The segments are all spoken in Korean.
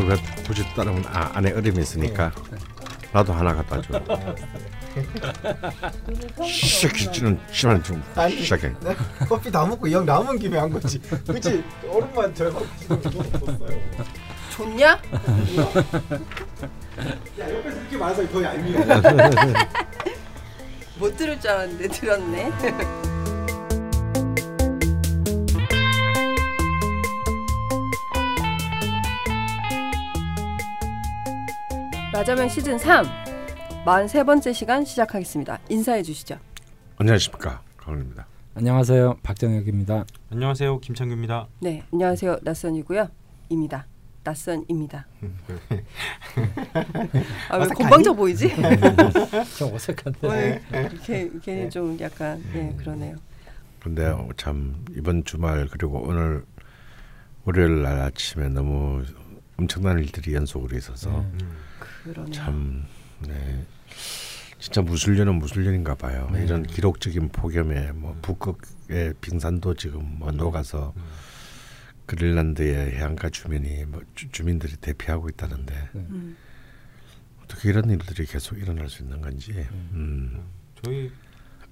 그왜 굳이 따르면 아 안에 얼음이 있으니까 나도 하나 갖다 줘. 시작했지는 시간 좀 아니. 시작해. 네, 커피 다 먹고 영 남은 김에 한 거지. 그치? 얼음만 절반 줬어요. 좋냐? 야 옆에서 이렇게 많아서 더 얄미워. 못 들을 줄 알았는데 들었네. 라자면 시즌 3 43번째 시간 시작하겠습니다. 인사해 주시죠. 안녕하십니까 강원입니다. 안녕하세요 박정혁입니다. 안녕하세요 김창규입니다. 네, 안녕하세요. 낯선이고요. 입니다. 낯선입니다. 아, 왜 건방져 보이지? 좀 어색한데. 오늘 이렇게 괜히 좀 약간 예, 그러네요. 근데 참 이번 주말 그리고 오늘 월요일 날 아침에 너무 엄청난 일들이 연속으로 있어서 네. 그러네요. 참 네. 진짜 무술년은 무술년인가 봐요. 네. 이런 기록적인 폭염에 뭐 북극의 빙산도 지금 뭐 녹아서 그린란드의 해안가 주민이 뭐 주, 주민들이 대피하고 있다는데 음. 어떻게 이런 일들이 계속 일어날 수 있는 건지. 음. 저희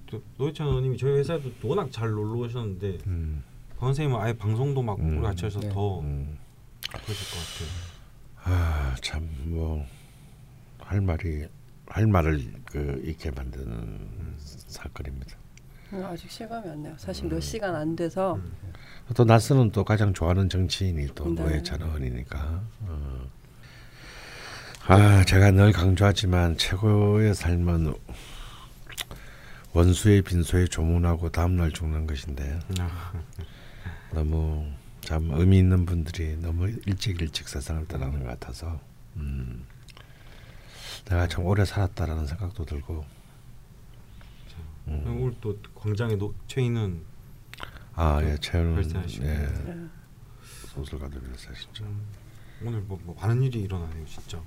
또 노회찬 의원님이 저희 회사에도 워낙 잘 놀러 오셨는데 음. 박 선생님은 아예 방송도 막 음. 우리 같이 해서 네. 더 음. 그러실 것 같아요. 아, 참 뭐 할 말이 할 말을 그 잊게 만드는 사건입니다. 음, 아직 실감이 안 나요. 사실 몇 시간 안 돼서 음. 또 나스는 또 가장 좋아하는 정치인이 또 네. 노회찬 의원이니까. 어. 아, 제가 늘 강조하지만 최고의 삶은 원수의 빈소에 조문하고 다음날 죽는 것인데 아, 너무 참 의미 있는 분들이 너무 일찍 일찍 세상을 떠나는 것 같아서 음, 내가 참 오래 살았다라는 생각도 들고 음. 오늘 또 광장에 노, 최인은 아, 예, 최현은 별세하시고. 예, 네. 소설가들 별세하시죠. 오늘 뭐, 뭐 많은 일이 일어나네요 진짜.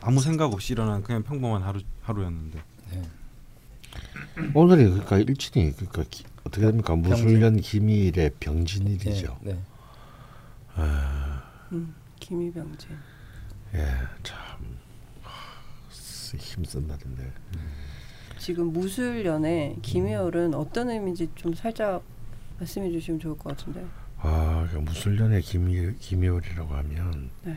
아무 생각 없이 일어난 그냥 평범한 하루 하루였는데. 네. 오늘이 그러니까 일진이 그러니까 기, 어떻게 됩니까? 무술년 기밀의 병진일이죠. 네. 네. 음, 김희병진. 예, 참 하, 쓰- 힘쓴 날인데. 지금 무술년에 김희열은 어떤 의미인지 좀 살짝 말씀해 주시면 좋을 것 같은데. 아, 그러니까 무술년의 기미 기미월이라고 하면, 네.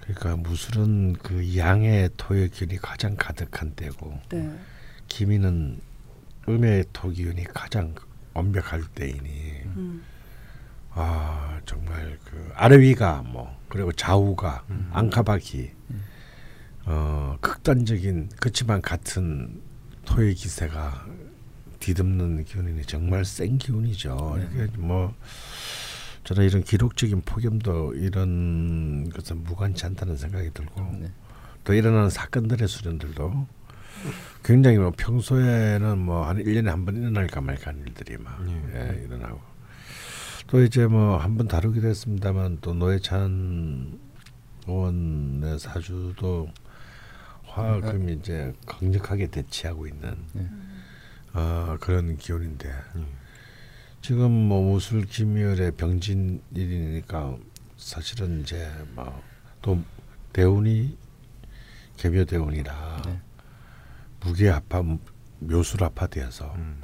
그러니까 무술은 그 양의 토의 기운이 가장 가득한 때고, 네. 기미는 음의 토 기운이 가장 완벽할 때이니, 음, 아 정말 그 아래 위가 뭐 그리고 좌우가 앙카바기, 어 극단적인 그렇지만 같은 토의 기세가 뒤덮는 기운이니 정말 센 기운이죠. 이게 뭐 저는 이런 기록적인 폭염도 이런 것은 무관치 않다는 생각이 들고 네. 또 일어나는 사건들의 수련들도 굉장히 뭐 평소에는 뭐한 1년에 한 번 일어날까 말까 하는 일들이 막 예. 예, 일어나고 또 이제 뭐 한 번 다루기도 했습니다만 또 노회찬 의원의 사주도 화금 이제 강력하게 대치하고 있는 네. 어, 그런 기운인데 지금 뭐 무술 김열의 병진 일이니까 사실은 이제 뭐또 대운이 개묘 대운이라 네. 무게 아파 묘술 아파트여서 음.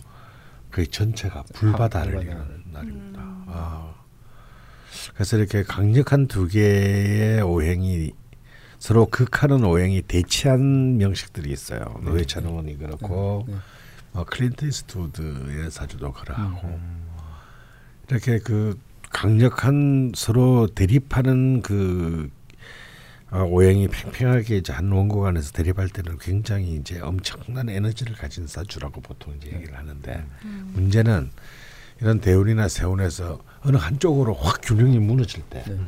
거의 전체가 불바다를 불바다. 이루는 날입니다. 아. 그래서 이렇게 강력한 두 개의 오행이 서로 극하는 오행이 대치한 명식들이 있어요. 노회찬 의원이 그렇고 네. 어, 클린트 이스트우드의 사주도 그러하고 이렇게 그 강력한 서로 대립하는 그 어, 오행이 팽팽하게 이제 한 원국 안에서 대립할 때는 굉장히 이제 엄청난 에너지를 가진 사주라고 보통 이제 얘기를 하는데 문제는 이런 대운이나 세운에서 어느 한쪽으로 확 균형이 무너질 때 네.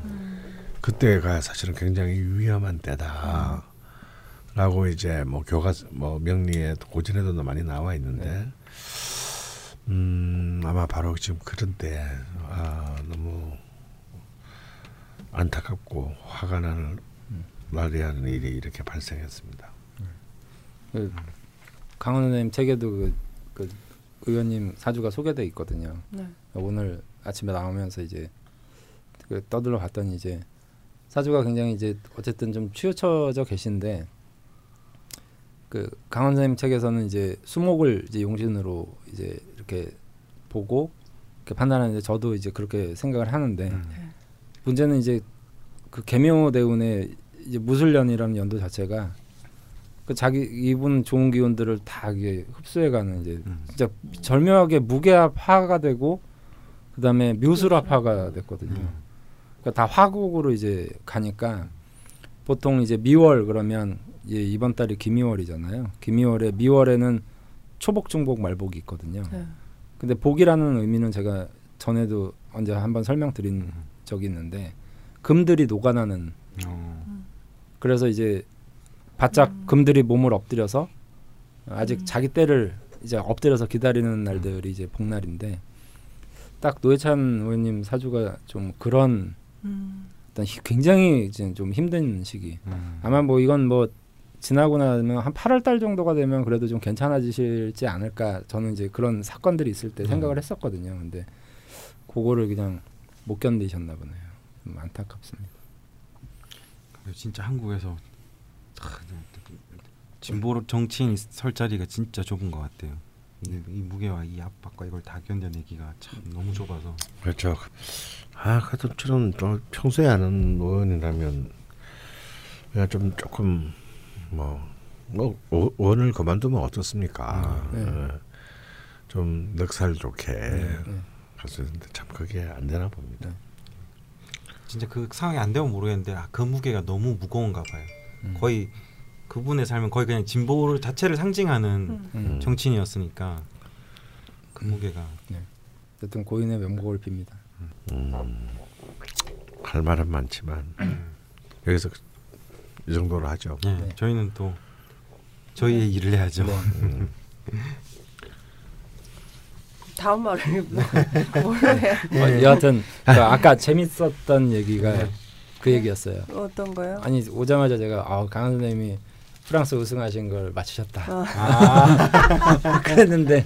그때가 사실은 굉장히 위험한 때다. 라고 이제 뭐 교과 뭐 명리에 고전에도 많이 나와 있는데 음 아마 바로 지금 그런 때 아, 너무 안타깝고 화가 나는 말이 하는 일이 이렇게 발생했습니다. 그 강원 의원님 책에도 그, 그 의원님 사주가 소개돼 있거든요. 네. 오늘 아침에 나오면서 이제 그 떠들러 봤더니 이제 사주가 굉장히 이제 어쨌든 좀 치우쳐져 계신데 그 강원 선생님 책에서는 이제 수목을 이제 용신으로 이제 이렇게 보고 이렇게 판단하는데 저도 이제 그렇게 생각을 하는데 음. 문제는 이제 그 개묘 대운의 이제 무술년이라는 연도 자체가 그 자기 이분 좋은 기운들을 다 이게 흡수해가는 이제 음. 진짜 절묘하게 무게합화가 되고 그다음에 묘술합화가 됐거든요. 음. 그러니까 다 화국으로 이제 가니까 보통 이제 미월 그러면 예, 이번 달이 김이월이잖아요. 김이월에 미월에는 초복, 중복, 말복이 있거든요. 네. 근데 복이라는 의미는 제가 전에도 언제 한번 설명드린 적이 있는데 금들이 녹아나는 어. 그래서 이제 바짝 금들이 몸을 엎드려서 아직 자기 때를 이제 엎드려서 기다리는 날들이 이제 복날인데 딱 노회찬 의원님 사주가 좀 그런 히- 굉장히 이제 좀 힘든 시기 음. 아마 뭐 이건 뭐 지나고 나면 한 8월 달 정도가 되면 그래도 좀 괜찮아지실지 않을까 저는 이제 그런 사건들이 있을 때 음. 생각을 했었거든요 근데 그거를 그냥 못 견디셨나 보네요 좀 안타깝습니다 진짜 한국에서 참, 진보 정치인 설 자리가 진짜 좁은 것 같아요. 이, 이 무게와 이 압박과 이걸 다 견뎌내기가 참 너무 좁아서. 그렇죠. 아, 그래도 저는 좀 평소에 아는 의원이라면 그냥 좀 조금 뭐, 뭐 의- 의원을 그만두면 어떻습니까? 네. 예. 좀 넉살 좋게 네. 할수 있는데 참 그게 안 되나 봅니다. 진짜 그 상황이 안 되면 모르겠는데 아, 그 무게가 너무 무거운가 봐요. 음. 거의 그분의 삶은 거의 그냥 진보를 자체를 상징하는 음. 음. 정치인이었으니까 그 무게가 어쨌든 고인의 명복을 빕니다 음, 할 말은 많지만 여기서 이 정도로 하죠. 예, 네. 저희는 또 저희의 일을 해야죠. 네. 음. 다음 말을 뭐, 뭘로 해야 어, 여하튼 그 아까 재밌었던 얘기가 그 얘기였어요. 어떤 거요? 아니 오자마자 제가 아, 강한 선생님이 프랑스 우승하신 걸 맞추셨다. 아. 아, 그랬는데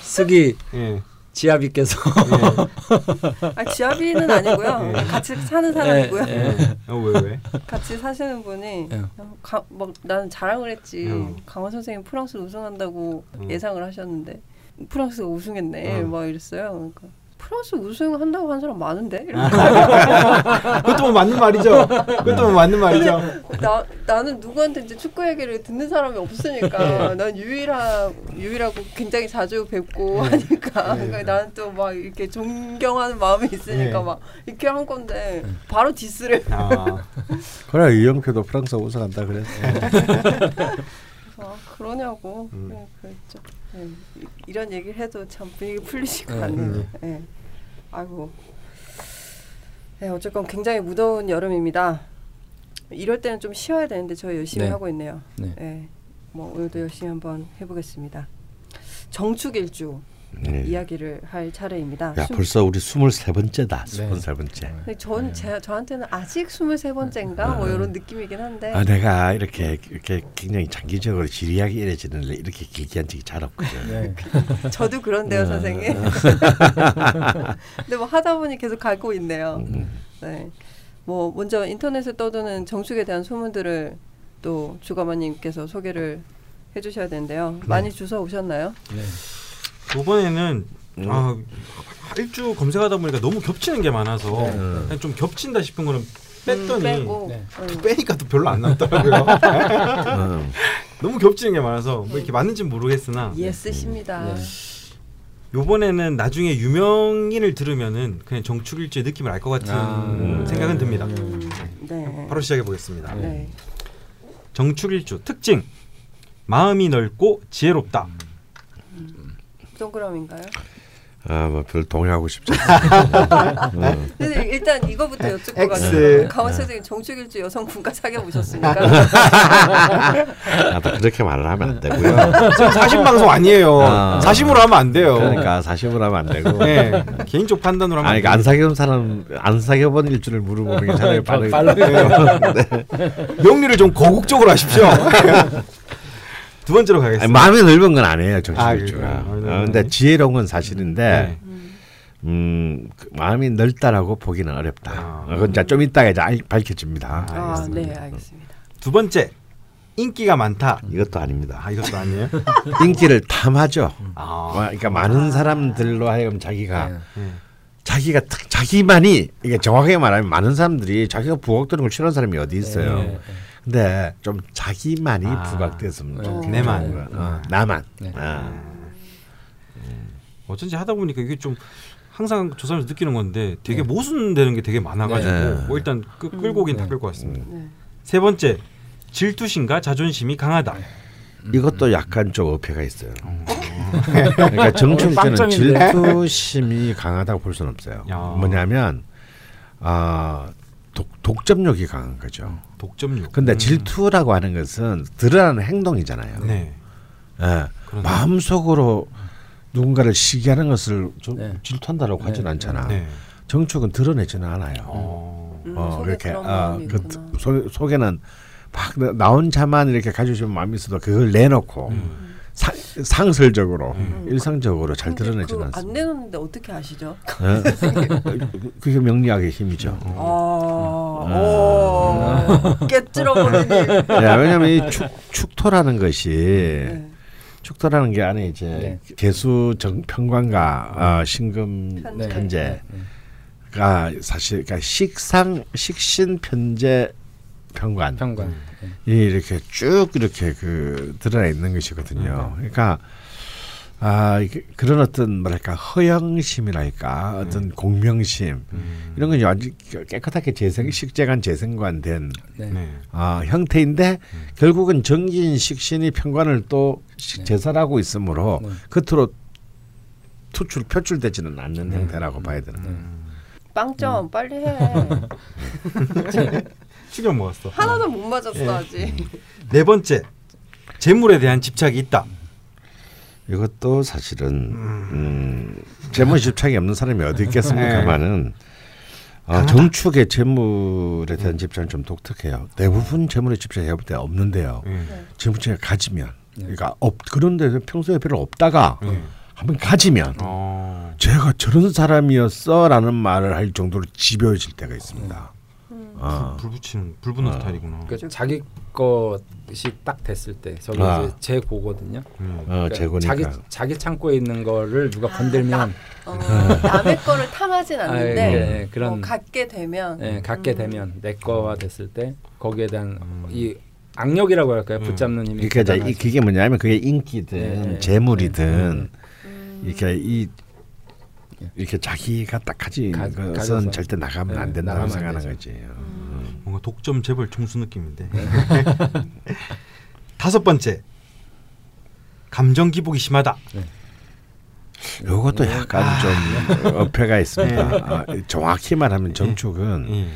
숙이 예, 지아비께서 예. 아 지아비는 아니고요. 예. 같이 사는 사람이고요. 예, 예. 어, 왜 왜? 같이 사시는 분이 예. 가, 막 나는 자랑을 했지. 음. 강원 선생님 프랑스 우승한다고 음. 예상을 하셨는데 프랑스가 우승했네. 음. 막 이랬어요. 그러니까 프랑스 우승한다고 한 사람 많은데. 아. 그것도 뭐 맞는 말이죠. 그것도 뭐 맞는 말이죠. 나 나는 누구한테 이제 축구 얘기를 듣는 사람이 없으니까 난 유일하 유일하고 굉장히 자주 뵙고 네. 하니까 네. 그러니까 나는 또 막 이렇게 존경하는 마음이 있으니까 네. 막 이렇게 한 건데 바로 디스를 아, 그래 이영표도 프랑스 우승한다 그랬어. 그래서 아, 그러냐고 음. 네, 그랬죠. 네, 이- 이런 얘기를 해도 참 분위기 풀리지가 네. 않네요. 네. 아이고. 네, 어쨌건 굉장히 무더운 여름입니다. 이럴 때는 좀 쉬어야 되는데 저희 열심히 네. 하고 있네요. 네. 네. 뭐 오늘도 열심히 한번 해보겠습니다. 정축일주 네. 이야기를 할 차례입니다. 야 수- 벌써 우리 스물세 번째다. 네. 스물세 번째. 근데 전 제, 저한테는 아직 스물세 번째인가 뭐 이런 느낌이긴 한데 아 내가 이렇게 이렇게 굉장히 장기적으로 지리하게 이래지는 이렇게 길게 한 적이 잘 없거든. 네. 저도 그런데요 선생님. 근데 뭐 하다 보니 계속 가고 있네요. 음. 네. 뭐 먼저 인터넷에 떠도는 정축에 대한 소문들을 또 주가마님께서 소개를 해주셔야 되는데요. 많이 주워 오셨나요? 네. 이번에는 음. 아, 일주 검색하다 보니까 너무 겹치는 게 많아서 네. 그냥 좀 겹친다 싶은 거는 뺐더니 음, 네. 음. 빼니까 또 별로 안 남더라고요. 음. 너무 겹치는 게 많아서 뭐 이렇게 맞는지 는 모르겠으나 예 쓰십니다. 네. 요번에는 나중에 유명인을 들으면은 그냥 정축일주의 느낌을 알 것 같은 아. 생각은 듭니다. 음, 네. 바로 시작해 보겠습니다. 네. 정축일주 특징 마음이 넓고 지혜롭다. 동그라미인가요? 아 뭐별 동의하고 싶지 않아. 음. 근데 일단 이거부터 여쭙고 X. 가죠. 강원 선생님 정축일주 여성분과 사귀어 보셨습니까? 나도 그렇게 말을 하면 안 되고요. 지금 사심 방송 아니에요. 아. 사심으로 하면 안 돼요. 그러니까 사심으로 하면 안 되고. 네, 개인적 판단으로 하면 아니 안 그러니까 안 돼요. 사귀어본 사람 안 사귀어본 일주를 물어보는 게 차라리 빠르. 빠르게. 명리를 좀 거국적으로 하십시오. 두 번째로 가겠습니다. 아니, 마음이 넓은 건 아니에요 정신일주가. 아, 그래요? 어, 근데 지혜로운 건 사실인데 네. 음. 음, 그 마음이 넓다라고 보기는 어렵다. 아. 어, 그건 이제 좀 이따가 이제 알- 밝혀집니다. 아, 네, 알겠습니다. 두 번째 인기가 많다. 이것도 아닙니다. 아 이것도 아니에요? 인기를 탐하죠. 아, 와, 그러니까 많은 사람들로 하여금 자기가 네. 네. 자기가 특- 자기만이 이게 정확하게 말하면 많은 사람들이 자기가 부각되는 걸 싫어하는 사람이 어디 있어요. 네, 네. 근데 좀 자기만이 아. 부각됐으면 네. 좋겠는 내만. 거야. 어, 나만. 네. 아. 어쩐지 하다 보니까 이게 좀 항상 조사하면서 느끼는 건데 되게 모순되는 게 되게 많아가지고 네. 뭐 일단 끄, 끌고 오긴 다 네. 끌고 왔습니다. 네. 세 번째 질투심과 자존심이 강하다. 이것도 약간 좀 어폐가 있어요. 그러니까 정충 때는. 질투심이 강하다고 볼 수는 없어요. 야. 뭐냐면 아 독, 독점욕이 강한 거죠. 독점욕. 근데 음. 질투라고 하는 것은 드러나는 행동이잖아요. 네. 예. 마음속으로 누군가를 시기하는 것을 좀 네. 질투한다라고 하진 네. 않잖아. 네. 정축은 드러내지는 않아요. 어. 음, 어, 이렇게 마음이 그. 속, 속에는 막 나- 나 혼자만 이렇게 가지고 싶은 마음이 있어도 그걸 내놓고 음. 사, 상설적으로 음. 일상적으로 잘 드러내지는 않습니다. 내놓는데 어떻게 아시죠? 어? 그게 명리학의 힘이죠. 아, 음. 오, 깨뜨려버리니. 야, 왜냐하면 이 축, 축토라는 것이 네. 축토라는 게 안에 이제 네. 개수 정평관과 어, 신금 편제. 편제가 네. 사실 그러니까 식상 식신 편제 평관 평관. 음. 네. 이 이렇게 쭉 이렇게 그 드러나 있는 것이거든요. 그러니까 아 그런 어떤 뭐랄까 허영심이랄까 어떤 공명심 음. 이런 건 완전 깨끗하게 재생 식재관 재생관된 네. 네. 아, 형태인데 결국은 정기인 식신이 평관을 또 식- 제설하고 있으므로 네. 겉으로 투출 표출되지는 않는 형태라고 봐야 되는 거예요. 빵점 빨리 해. 충격 먹었어. 하나도 못 맞았어 아직. 네 번째 재물에 대한 집착이 있다. 이것도 사실은 음, 재물 집착이 없는 사람이 어디 있겠습니까만은 아, 정축의 재물에 대한 집착은 좀 독특해요. 대부분 재물에 집착 해볼 때 없는데요. 네. 재물집착 가지면 그러니까 없 그런데 평소에 별로 없다가 네. 한번 가지면 어. 제가 저런 사람이었어라는 말을 할 정도로 집요해질 때가 있습니다. 음. 아, 불 붙이는 불 붙는 어. 스타일이구나. 그러니까 자기 것이 딱 됐을 때 저게 아. 이제 제 고거든요. 음. 어, 그러니까 재고니까. 자기 자기 창고에 있는 거를 누가 아, 건들면 어, 남의 거를 탐하진 아, 않는데 예, 예, 그런 뭐 갖게 되면 예, 갖게 음. 되면 내 거가 됐을 때 거기에 대한 음. 이 악력이라고 할까요? 음. 붙잡는 힘이 그러니까 이-. 그게 뭐냐면 그게 인기든 네. 재물이든 음. 이렇게 이 이렇게 자기가 딱 가진 가- 것은 가져서. 절대 나가면 네, 안 된다고 나가면 안 생각하는. 거지. 음. 뭔가 독점 재벌 총수 느낌인데. 네. 다섯 번째 감정 기복이 심하다. 요것도 약간 좀 어폐가 있습니다. 네. 아, 정확히 말하면 정축은 예.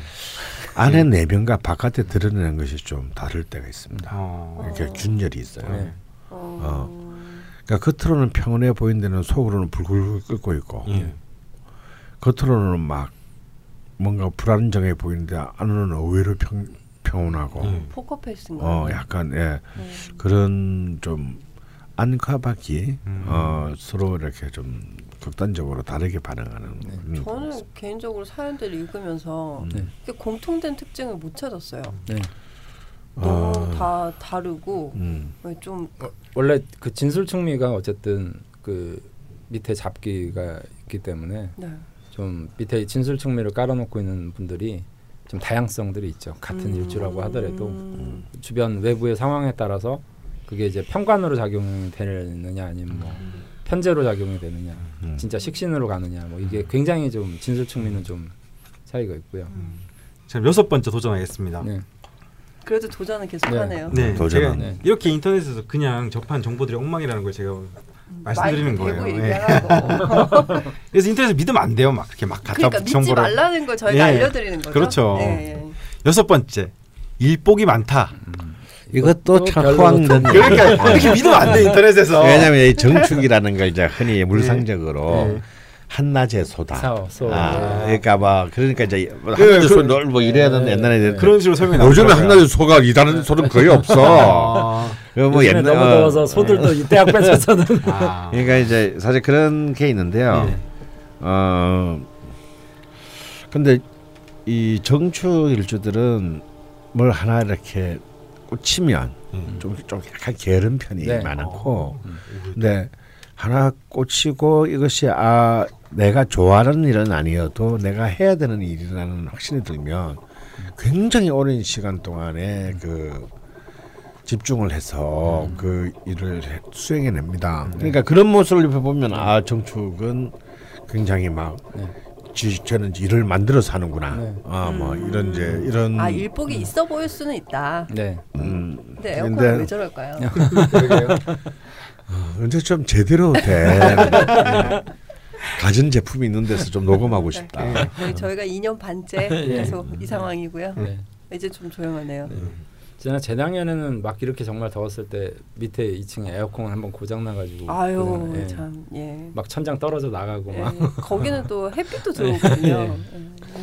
안에 내면과 바깥에 드러내는 것이 좀 다를 때가 있습니다. 어. 이렇게 균열이 있어요. 네. 어. 그러니까 겉으로는 평온해 보이는데는 속으로는 불굴 끓고 있고 예. 겉으로는 막 뭔가 불안정해 보이는데 안으로는 의외로 평, 평온하고 예. 포커페이스인가? 어 약간 예 음. 그런 좀 안과 밖이 음. 어 서로 이렇게 좀 극단적으로 다르게 반응하는 네. 저는 개인적으로 사연들을 읽으면서 음. 네. 공통된 특징을 못 찾았어요. 네. 너무 아. 다 다르고 음. 좀 원래 그 진술 충미가 어쨌든 그 밑에 잡기가 있기 때문에 네. 좀 밑에 진술충미를 깔아놓고 있는 분들이 좀 다양성들이 있죠. 같은 음. 일주라고 하더라도 음. 주변 외부의 상황에 따라서 그게 이제 편관으로 작용이 되느냐 아니면 뭐 편제로 작용이 되느냐 음. 진짜 식신으로 가느냐 뭐 이게 굉장히 좀 진술충미는 좀 차이가 있고요. 자 여섯 번째 도전하겠습니다. 네. 네. 그래도 도전은 계속 네. 하네요. 도전은. 제가 네. 이렇게 인터넷에서 그냥 접한 정보들이 엉망이라는 걸 제가 말씀드리는 마이크 대고 거예요. 예. 얘기하라고. 그래서 인터넷에 믿으면 안 돼요. 막 그렇게 막 갖다 그러니까 믿지 정보를. 말라는 걸 저희가 예. 알려드리는 거죠. 그렇죠. 예, 예. 여섯 번째 일복이 많다. 이것도 참 별로 호황된 그러니까 이렇게 믿으면 안 돼 인터넷에서. 왜냐하면 이 정축이라는 걸 이제 흔히 물상적으로 네. 한낮의 소다. 사오, 소. 아, 그러니까 막 그러니까 이제 뭐 네, 한낮의 그- 소 넓고 이래야 되는 옛날에 그런 식으로 설명이 요즘에. 한낮의 소가 일하는 소는 거의 없어. 아, 그거 뭐 옛날 너무 더워서 소들도 이 대학 뺏어서는 아. 그러니까 이제 사실 그런 게 있는데요. 네. 어 근데 이 정축 일주들은 뭘 하나 이렇게 꽂히면 음. 좀, 좀 약간 게으른 편이 네. 많고 음. 근데 하나 꽂히고 이것이 아 내가 좋아하는 일은 아니어도 내가 해야 되는 일이라는 확신이 들면 굉장히 오랜 시간 동안에 그 집중을 해서 그 일을 해- 수행해 냅니다. 그러니까 그런 모습을 보면 아 정축은 굉장히 막 네. 지, 저는 일을 만들어서 하는구나. 네. 아뭐 이런 이제 이런 아 일복이 있어 보일 수는 있다. 네. 음, 근데 에어컨은 근데 왜 저럴까요? 언제 좀 제대로 된 가전 제품이 있는 데서 좀 녹음하고 싶다. 네, 저희가 2년 반째 계속 이 상황이고요. 네. 이제 좀 조용하네요. 지난 재작년에는 막 이렇게 정말 더웠을 때 밑에 2층에 에어컨 한번 고장 나가지고 아유 예. 참 예. 막 천장 떨어져 나가고 예, 막 거기는 또 햇빛도 들어오거든요. 예,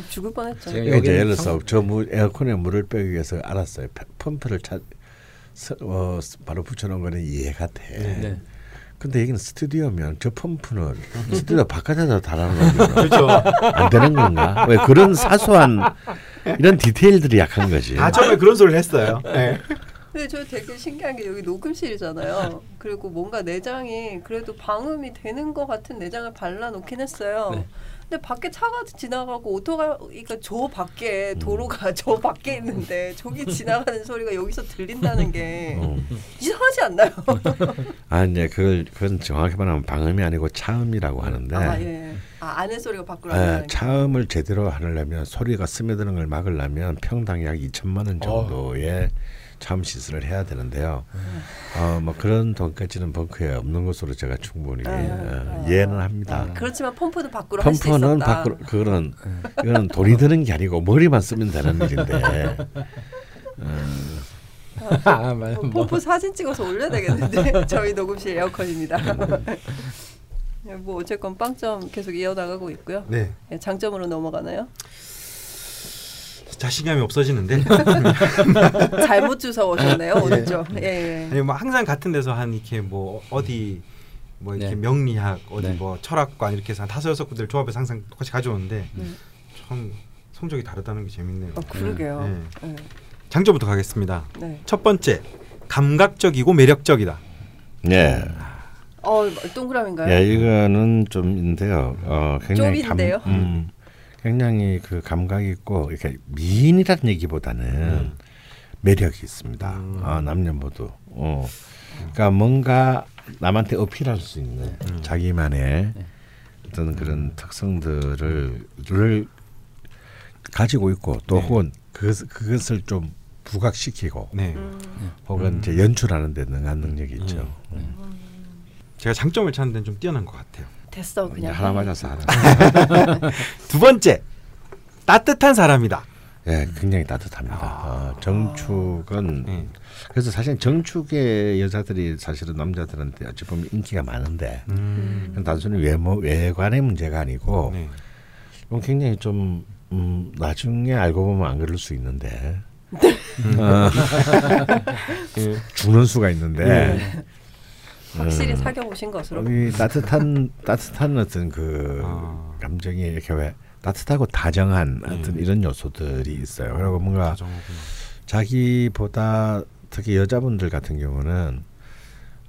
죽을 뻔했죠. 이게 이제 예를 들어서 성- 저 물, 에어컨에 물을 빼기 위해서 알았어요. 펌프를 차, 서, 어, 바로 붙여놓은 거는 이해가 돼. 네. 근데 여기는 스튜디오면 저 펌프는 스튜디오 바깥에다 달아놓으면 그렇죠. 안 되는 건가? 왜 그런 사소한 이런 디테일들이 약한 거지. 다 처음에 그런 소리를 했어요. 네. 근데 저 되게 신기한 게 여기 녹음실이잖아요. 그리고 뭔가 내장이 그래도 방음이 되는 것 같은 내장을 발라놓긴 했어요. 네. 근데 밖에 차가 지나가고 오토가 그러니까 저 밖에 도로가 저 밖에 있는데 저기 지나가는 소리가 여기서 들린다는 게 음. 이상하지 않나요? 아 이제 그걸 그건 정확히 말하면 방음이 아니고 차음이라고 하는데 아 예. 아 안에 소리가 밖으로 게. 차음을 제대로 하려면 소리가 스며드는 걸 막으려면 평당 약 2천만 원 정도의 차 음 시술을 해야 되는데요. 어, 뭐 그런 돈까지는 벙커에 없는 것으로 제가 충분히 아, 어, 아. 이해는 합니다. 그렇지만 펌프는 밖으로 할수 펌프는. 밖으로 그거는 이거는 돈이 드는 게 아니고 머리만 쓰면 되는 일인데 아, 맞- 어, 뭐. 펌프 사진 찍어서 올려야 되겠는데 저희 녹음실 에어컨입니다. 뭐 어쨌건 빵점 계속 이어나가고 있고요. 네. 예, 장점으로 넘어가나요? 자신감이 없어지는데 잘못 주워 오셨네요 오늘 좀. 예, 예. 아니 뭐 항상 같은 데서 한 이렇게 뭐 어디 뭐 이렇게 네. 명리학 어디 네. 뭐 철학관 이렇게 해서 한 다섯 여섯 군데를 조합해서 항상 똑같이 가져오는데 음. 참 성적이 다르다는 게 재밌네요. 어, 그러게요. 네. 네. 장점부터 가겠습니다. 네. 첫 번째 감각적이고 매력적이다. 예. 어 동그라미인가요? 예, 이거는 좀 있는데요. 어, 굉장히? 감, 음, 굉장히 그 감각 있고 이렇게 미인이라는 얘기보다는 매력이 있습니다. 음. 어, 남녀 모두. 어. 그러니까 뭔가 남한테 어필할 수 있는 음. 자기만의 어떤 그런 특성들을 를 가지고 있고 또 네. 혹은 그것, 그것을 좀 부각시키고 네. 음, 혹은 이제 연출하는 데 능한 능력이 있죠. 음. 제가 장점을 찾는 데는 좀 뛰어난 것 같아요. 됐어 이제 그냥. 하나 해. 맞아서 하나. 두 번째 따뜻한 사람이다. 예, 굉장히 따뜻합니다. 어, 정축은 네. 그래서 사실 정축의 여자들이 사실은 남자들한테 어찌 보면 인기가 많은데 음. 단순히 외모 외관의 문제가 아니고 네. 이건 굉장히 좀 음, 나중에 알고 보면 안 그럴 수 있는데 음. 어, 그 죽는 수가 있는데 네. 확실히 음, 사겨 보신 것으로. 이 따뜻한 따뜻한 어떤 그 아. 감정이 이렇게 왜 따뜻하고 다정한 어떤 네. 이런 요소들이 있어요. 그리고 뭔가 다정하구나. 자기보다 특히 여자분들 같은 경우는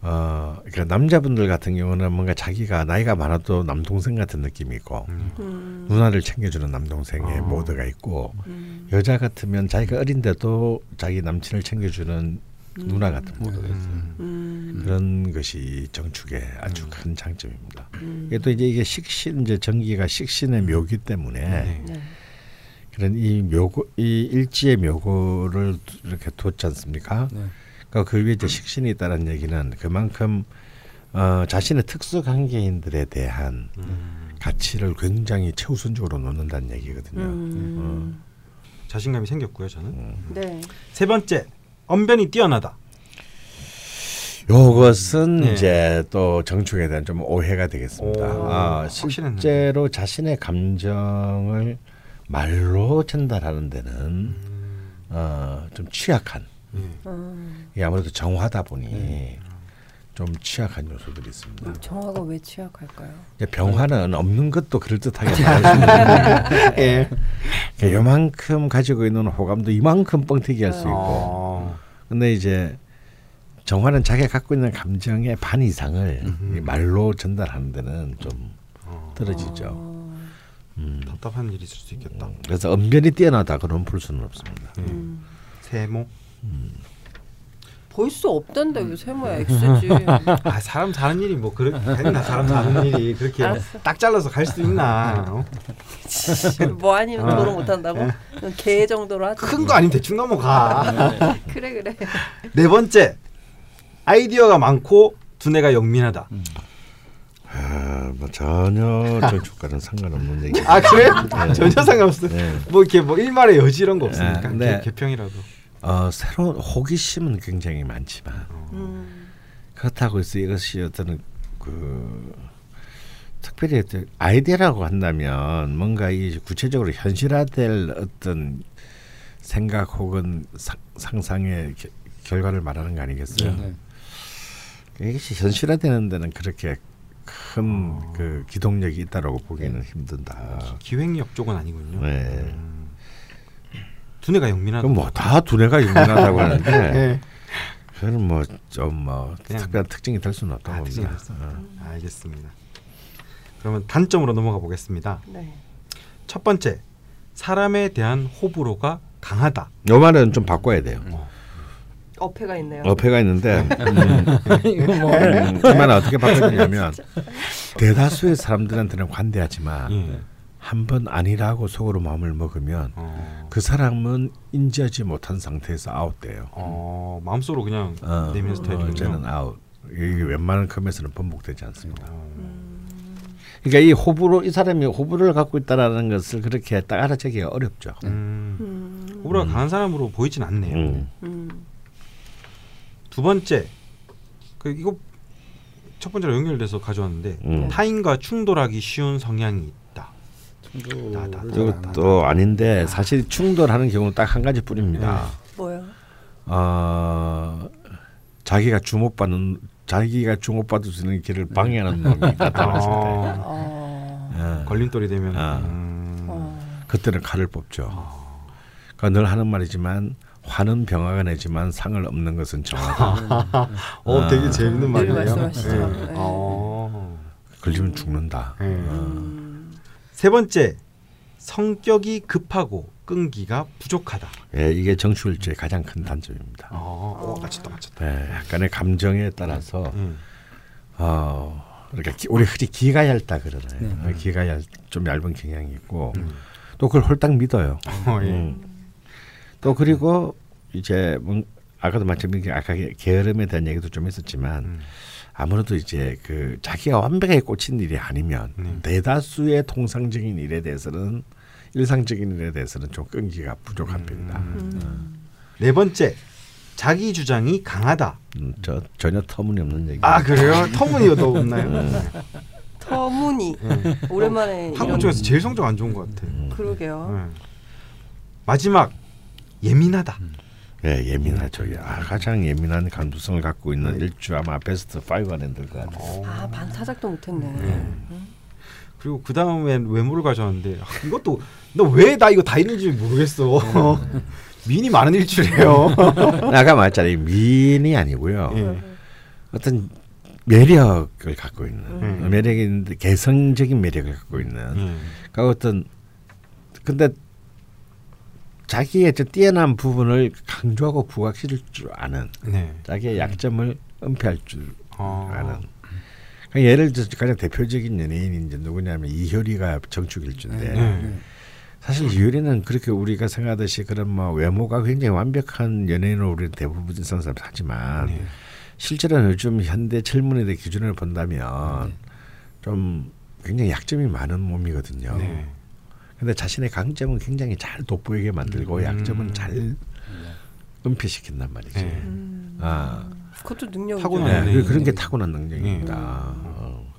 어 그러니까 남자분들 같은 경우는 뭔가 자기가 나이가 많아도 남동생 같은 느낌이 있고 음. 음, 누나를 챙겨주는 남동생의 아. 모드가 있고 음, 여자 같으면 자기가 어린데도 자기 남친을 챙겨주는 누나 같은 모드가 있어요. 음. 음, 그런 것이 정축의 아주 큰 장점입니다. 음. 이게 또 이제 이게 식신 이제 전기가 식신의 묘기 때문에 네. 네. 그런 이 묘고 이 일지의 묘고를 이렇게 뒀지 않습니까? 네. 그러니까 그 위에 이제 식신이 있다는 얘기는 그만큼 어, 자신의 특수 관계인들에 대한 음. 가치를 굉장히 최우선적으로 놓는다는 얘기거든요. 음, 자신감이 생겼고요. 저는 음. 네. 세 번째 언변이 뛰어나다. 요것은 네. 이제 또 정축에 대한 좀 오해가 되겠습니다. 오, 아, 확실했네. 실제로 자신의 감정을 말로 전달하는 데는 음. 어, 좀 취약한 네. 음, 이게 아무래도 정화다 보니 네. 좀 취약한 요소들이 있습니다. 정화가 왜 취약할까요? 병화는 없는 것도 그럴 듯하게 말할 수 있는데 예. 그러니까 요만큼 가지고 있는 호감도 이만큼 뻥튀기 할 수 있고 어. 근데 이제 정화는 자기가 갖고 있는 감정의 반 이상을 음흠. 말로 전달하는 데는 좀 어. 떨어지죠. 어, 음. 답답한 일이 있을 수 있겠다. 그래서 언변이 뛰어나다 그러면 풀 수는 없습니다. 예. 음. 세모. 볼 수 없단다 왜 세모야 X지. 아 사람 사는 일이 뭐 그렇게 했나 사람 사는 일이 그렇게 뭐 알았어. 딱 잘라서 갈 수 있나? 어? 뭐 아니면 어. 도로 못 한다고? 개 정도로 하지. 큰거 아니면 대충 넘어가. 그래 그래. 네 번째 아이디어가 많고 두뇌가 영민하다. 아, 뭐 전혀 정축과는 상관없는 얘기. 아 그래? 전혀 상관없어. 네. 뭐 이렇게 뭐 일말의 여지 이런 거 없으니까 네, 네. 개, 개평이라도. 어, 새로운 호기심은 굉장히 많지만 음. 그렇다고 해서 이것이 어떤 그 특별히 어떤 아이디어라고 한다면 뭔가 이 구체적으로 현실화될 어떤 생각 혹은 상, 상상의 겨- 결과를 말하는 거 아니겠어요? 네. 이것이 현실화되는 데는 그렇게 큰그 기동력이 있다라고 보기는 힘든다. 기획력 쪽은 아니군요. 네. 음. 두뇌가 영민하다. 그럼 뭐 다 두뇌가 유명하다고 하는데 네. 그건 뭐좀뭐 그냥 특별한 특징이 될 수는 없다고 아, 봅니다. 어. 알겠습니다. 그러면 단점으로 넘어가 보겠습니다. 네. 첫 번째 사람에 대한 호불호가 강하다. 요 말은 좀 바꿔야 돼요. 어폐가 있네요. 어폐가 있는데 음, 이거 뭐 음, 이 말은 어떻게 바꿔주냐면 대다수의 사람들한테는 관대하지만 예. 한 번 아니라고 속으로 마음을 먹으면 어, 그 사람은 인지하지 못한 상태에서 아웃돼요. 어, 마음속으로 그냥 어, 내미는 어, 스타일이군요. 쟤는 아웃. 이게 웬만한 컴에서는 번복되지 않습니다. 어, 그러니까 이 호불호 이 사람이 호불호를 갖고 있다라는 것을 그렇게 딱 알아채기가 어렵죠. 음, 음. 호불호가 강한 사람으로 보이진 않네요. 음. 음. 두 번째 그 이거 첫 번째로 연결돼서 가져왔는데 음. 타인과 충돌하기 쉬운 성향이 있다. 이것도 아닌데 사실 충돌하는 경우는 딱 한 가지 뿐입니다. 뭐요? 어, 자기가 주목받는 자기가 주목받을 수 있는 길을 방해하는 놈이 나타났을 때 어, 어. 예. 걸림돌이 되면 아. 음, 어. 그때는 칼을 뽑죠. 그러니까 늘 하는 말이지만 화는 병화가 내지만 상을 얻는 것은 정화다. 어, 아. 되게 재밌는 늘 말이에요. 네. 네. 어. 걸리면 죽는다. 네. 음. 세 번째 성격이 급하고 끈기가 부족하다. 예, 이게 정치율주의 가장 큰 단점입니다. 어, 오, 맞췄다, 맞췄다. 예, 약간의 감정에 따라서 음. 어, 그러니까 기- 우리 흔히 기가 얇다 그러나요. 네. 어, 기가 얇, 좀 얇은 경향이 있고 음. 또 그걸 홀딱 믿어요. 어, 예. 음. 또 그리고 이제 뭐 아까도 말씀드린 아까 게- 게으름에 대한 얘기도 좀 했었지만 음. 아무래도 이제 그 자기가 완벽하게 꽂힌 일이 아니면 네. 대다수의 통상적인 일에 대해서는 일상적인 일에 대해서는 좀 끈기가 부족한 음. 편이다. 음. 네 번째 자기 주장이 강하다. 음, 저 전혀 터무니없는 얘기. 아 그래요? 터무니도 없나요? 음. 터무니. 네. 오랜만에 한국 이런- 중에서 제일 성적 안 좋은 것 같아. 그러게요. 네. 마지막 예민하다. 예, 예민하죠. 예. 아, 가장 예민한 감수성을 갖고 있는 일주 아마 베스트 5 안에 들 것 같아요. 어. 아 반타작도 못했네. 네. 그리고 그 다음엔 외모를 가져왔는데 아, 이것도 너왜나 이거 다 있는지 모르겠어. 미인이 많은 일주래요. 아까 말했잖아요. 미인이 아니고요. 예. 어떤 매력을 갖고 있는 음. 매력이 있는데 개성적인 매력을 갖고 있는 예. 그러니까 어떤 근데 자기의 저 뛰어난 부분을 강조하고 부각시킬 줄 아는 네. 자기의 약점을 은폐할 줄 어. 아는 그러니까 예를 들어 서 가장 대표적인 연예인이 이제 누구냐면 이효리가 정축일주인데 네. 사실 이효리는 그렇게 우리가 생각하듯이 그런 뭐 외모가 굉장히 완벽한 연예인으로 우리는 대부분 생각을 하지만 네. 실제로는 요즘 현대 젊은이들 기준을 본다면 좀 굉장히 약점이 많은 몸이거든요. 네. 근데 자신의 강점은 굉장히 잘 돋보이게 만들고 음. 약점은 잘 은폐시킨단 말이지. 네. 음. 아, 그것도 능력이죠. 타고난 네. 그- 그런 게 타고난 능력입니다. 네. 어.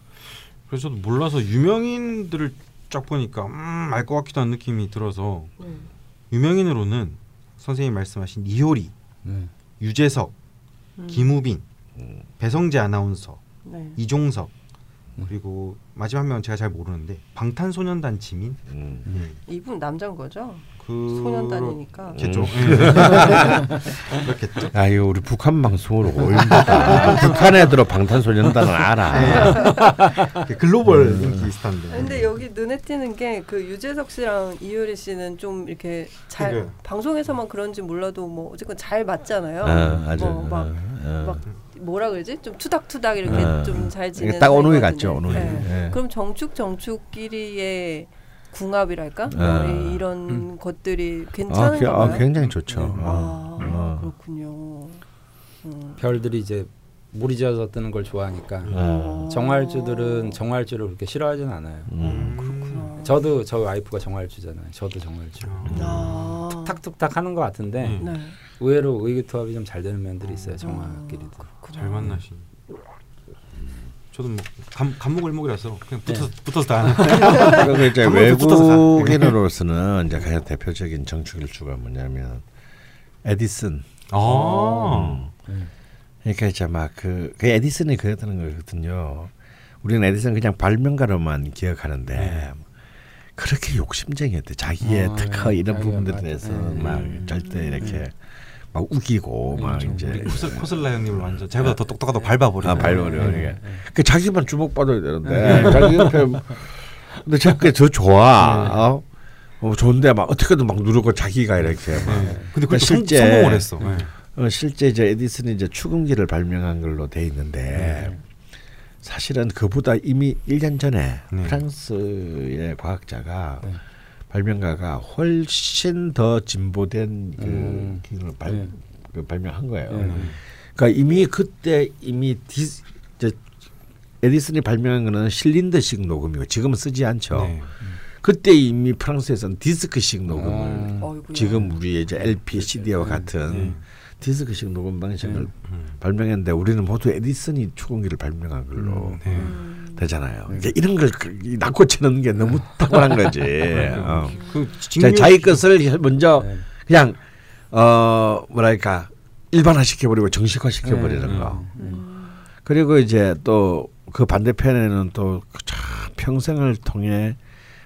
그래서 저도 몰라서 유명인들을 쫙 보니까 음, 알 것 같기도 한 느낌이 들어서 음. 유명인으로는 선생님 말씀하신 이효리, 네. 유재석, 음. 김우빈, 배성재 아나운서, 네. 이종석 그리고 마지막 한 명은 제가 잘 모르는데 방탄소년단 지민 음. 네. 이분 남자인 거죠? 그 소년단이니까. 겠죠. 그렇겠죠. 아 이거 우리 북한 방송으로 오인다. 북한 애들은 방탄소년단은 알아. 그 글로벌 음. 인기 스타인데. 근데 여기 눈에 띄는 게 그 유재석 씨랑 이효리 씨는 좀 이렇게 잘. 방송에서만 그런지 몰라도 뭐 어쨌건 잘 맞잖아요. 어, 아주 뭐 막, 어, 막 뭐라 그러지? 좀 투닥투닥 이렇게 어. 좀잘 지내는 이게 딱 오누이 사이거든요. 같죠, 오누이. 네. 예. 그럼 정축 정축끼리의 궁합이랄까? 아. 뭐 이런 것들이 아, 괜찮은 그- 건가요? 아, 굉장히 좋죠. 네. 아, 어, 어. 그렇군요. 음. 별들이 이제 물이 져서 뜨는 걸 좋아하니까 어. 정활주들은 정활주를 그렇게 싫어하지는 않아요. 음. 그렇구나. 저도 저 와이프가 정활주잖아요. 저도 정활주. 아. 툭탁툭탁 하는 것 같은데 음. 네. 의외로 의기투합이 좀 잘 되는 면들이 있어요. 정화끼리도. 잘 만나시. 저도 뭐 감, 감목을 목이라서 그냥 붙어서 붙어서 다. 그리고 이제. 외국인으로서는 이제 가장 대표적인 정축 일주가 뭐냐면 에디슨. 아. 그러니까 이제 막그 그 에디슨이 그랬다는 거거든요. 우리는 에디슨 그냥 발명가로만 기억하는데 네. 그렇게 욕심쟁이였대. 자기의 아, 특허 이런 부분들에. 대해서 네. 막 음. 절대 이렇게 막 우기고 막좀 이제 코슬, 코슬라 형님을 완전 자기보다 더 똑똑하다고 밟아버리고. 아 네. 그러니까 그 자기만 주목받아야 되는데 자기 옆에 뭐- 근데 자꾸 더 좋아 어? 어 좋은데 막 어떻게든 막 누르고 자기가 이렇게 막 네. 근데 또 실제- 성, 성공을 했어. 네. 어, 실제 이제 에디슨이 이제 추궁기를 발명한 걸로 돼 있는데 사실은 그보다 이미 1년 전에 네. 프랑스의 과학자가 네. 발명가가 훨씬 더 진보된 그 음. 기술을 발, 네. 그 발명한 거예요. 네. 그러니까 이미 그때 이미 디, 이제 에디슨이 발명한 거는 실린더식 녹음이고 지금은 쓰지 않죠. 네. 그때 이미 프랑스에서는 디스크식 녹음을 음. 어이구야. 지금 우리 이제 LP, CD와 같은 네. 디스크식 녹음 방식을 음. 발명했는데 우리는 모두 에디슨이 추궁기를 발명한 걸로 네. 음. 되잖아요. 그러니까 이런 걸 그- 이 낚고치는 게 너무 탁월한 거지. 어. 그 자, 자기 것을 먼저 네. 그냥 어 뭐랄까 일반화 시켜버리고 정식화 시켜버리는 네. 거. 음. 그리고 이제 또 그 반대편에는 또참 평생을 통해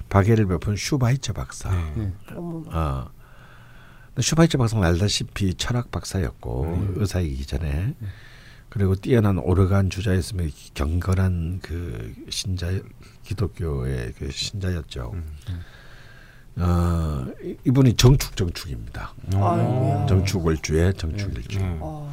박애를 베푼 슈바이처 박사. 네. 네. 어. 슈바이처 박사는 알다시피 철학 박사였고 의사이기 전에 그리고 뛰어난 오르간 주자였으며 경건한 그 신자 기독교의 그 신자였죠. 어, 이- 이분이 정축 정축입니다. 아이고야. 정축을주의 정축일주. 네. 어.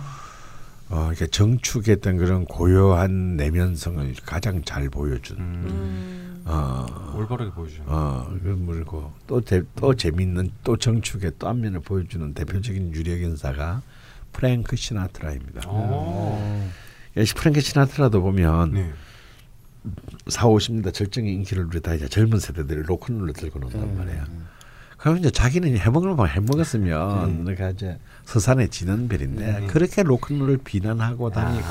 어, 이렇게 정축했던 그런 고요한 내면성을 가장 잘 보여준. 음. 음. 어, 올바르게 보여주죠. 어, 그 물고 또, 대, 또 재밌는 또 정축의 또 한 면을 보여주는 대표적인 유력 인사가 프랭크 시나트라입니다. 어. 예, 프랭크 시나트라도 보면 네. 4, 50년대 절정의 인기를 누리다 이제 젊은 세대들이 로큰롤을 들고 논단 음. 말이야. 그러면 이제 자기는 해먹을 만 해먹었으면 내가 이제 서산해지는 별인데 그렇게 로큰롤을 비난하고 다니고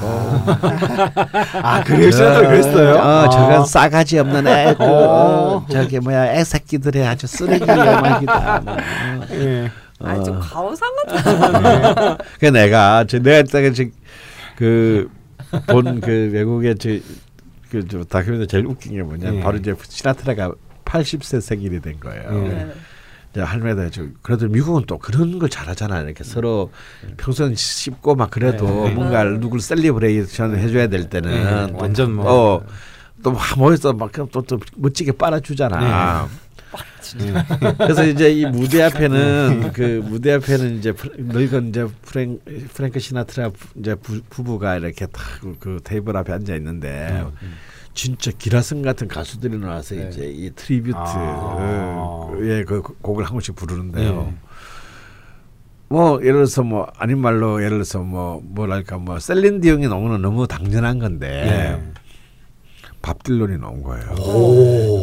아 그래요? 시나트라 그랬어요? 어, 아. 저건 싸가지 없는 애, 그, 어. 저기 뭐야 애새끼들의 아주 쓰레기 음악이다. 뭐. 예. 아니 어. 좀 가오상 같아. 그 내가 저 내가 때가 그본 그 외국의 저그 다큐멘터리 제일 웃긴 게 뭐냐 예. 바로 이제 시나트라가 80세 생일이 된 거예요. 예. 네. 할매들 저 그래도 미국은 또 그런 걸 잘하잖아요. 이렇게 서로 평소엔 씹고 막 그래도 네. 뭔가 누굴 celebration 해줘야 될 때는 네. 또 완전 뭐. 또, 또막 모여서 막또 또 멋지게 빨아주잖아. 네. 그래서 이제 이 무대 앞에는 그 무대 앞에는 이제 프- 늙은 이제 프랭 프랭크 시나트라 부- 이제 부, 부부가 이렇게 딱그 그 테이블 앞에 앉아 있는데 진짜 기라성 같은 가수들이 나와서 네. 이제 이 tribute의 아. 그 곡을 한 번씩 부르는데요. 뭐 예를 들어서 뭐 아닌 말로 예를 들어서 뭐 뭐랄까 뭐 셀린 디옹이 나오는 너무 당연한 건데 네. 밥 딜런이 나온 거예요.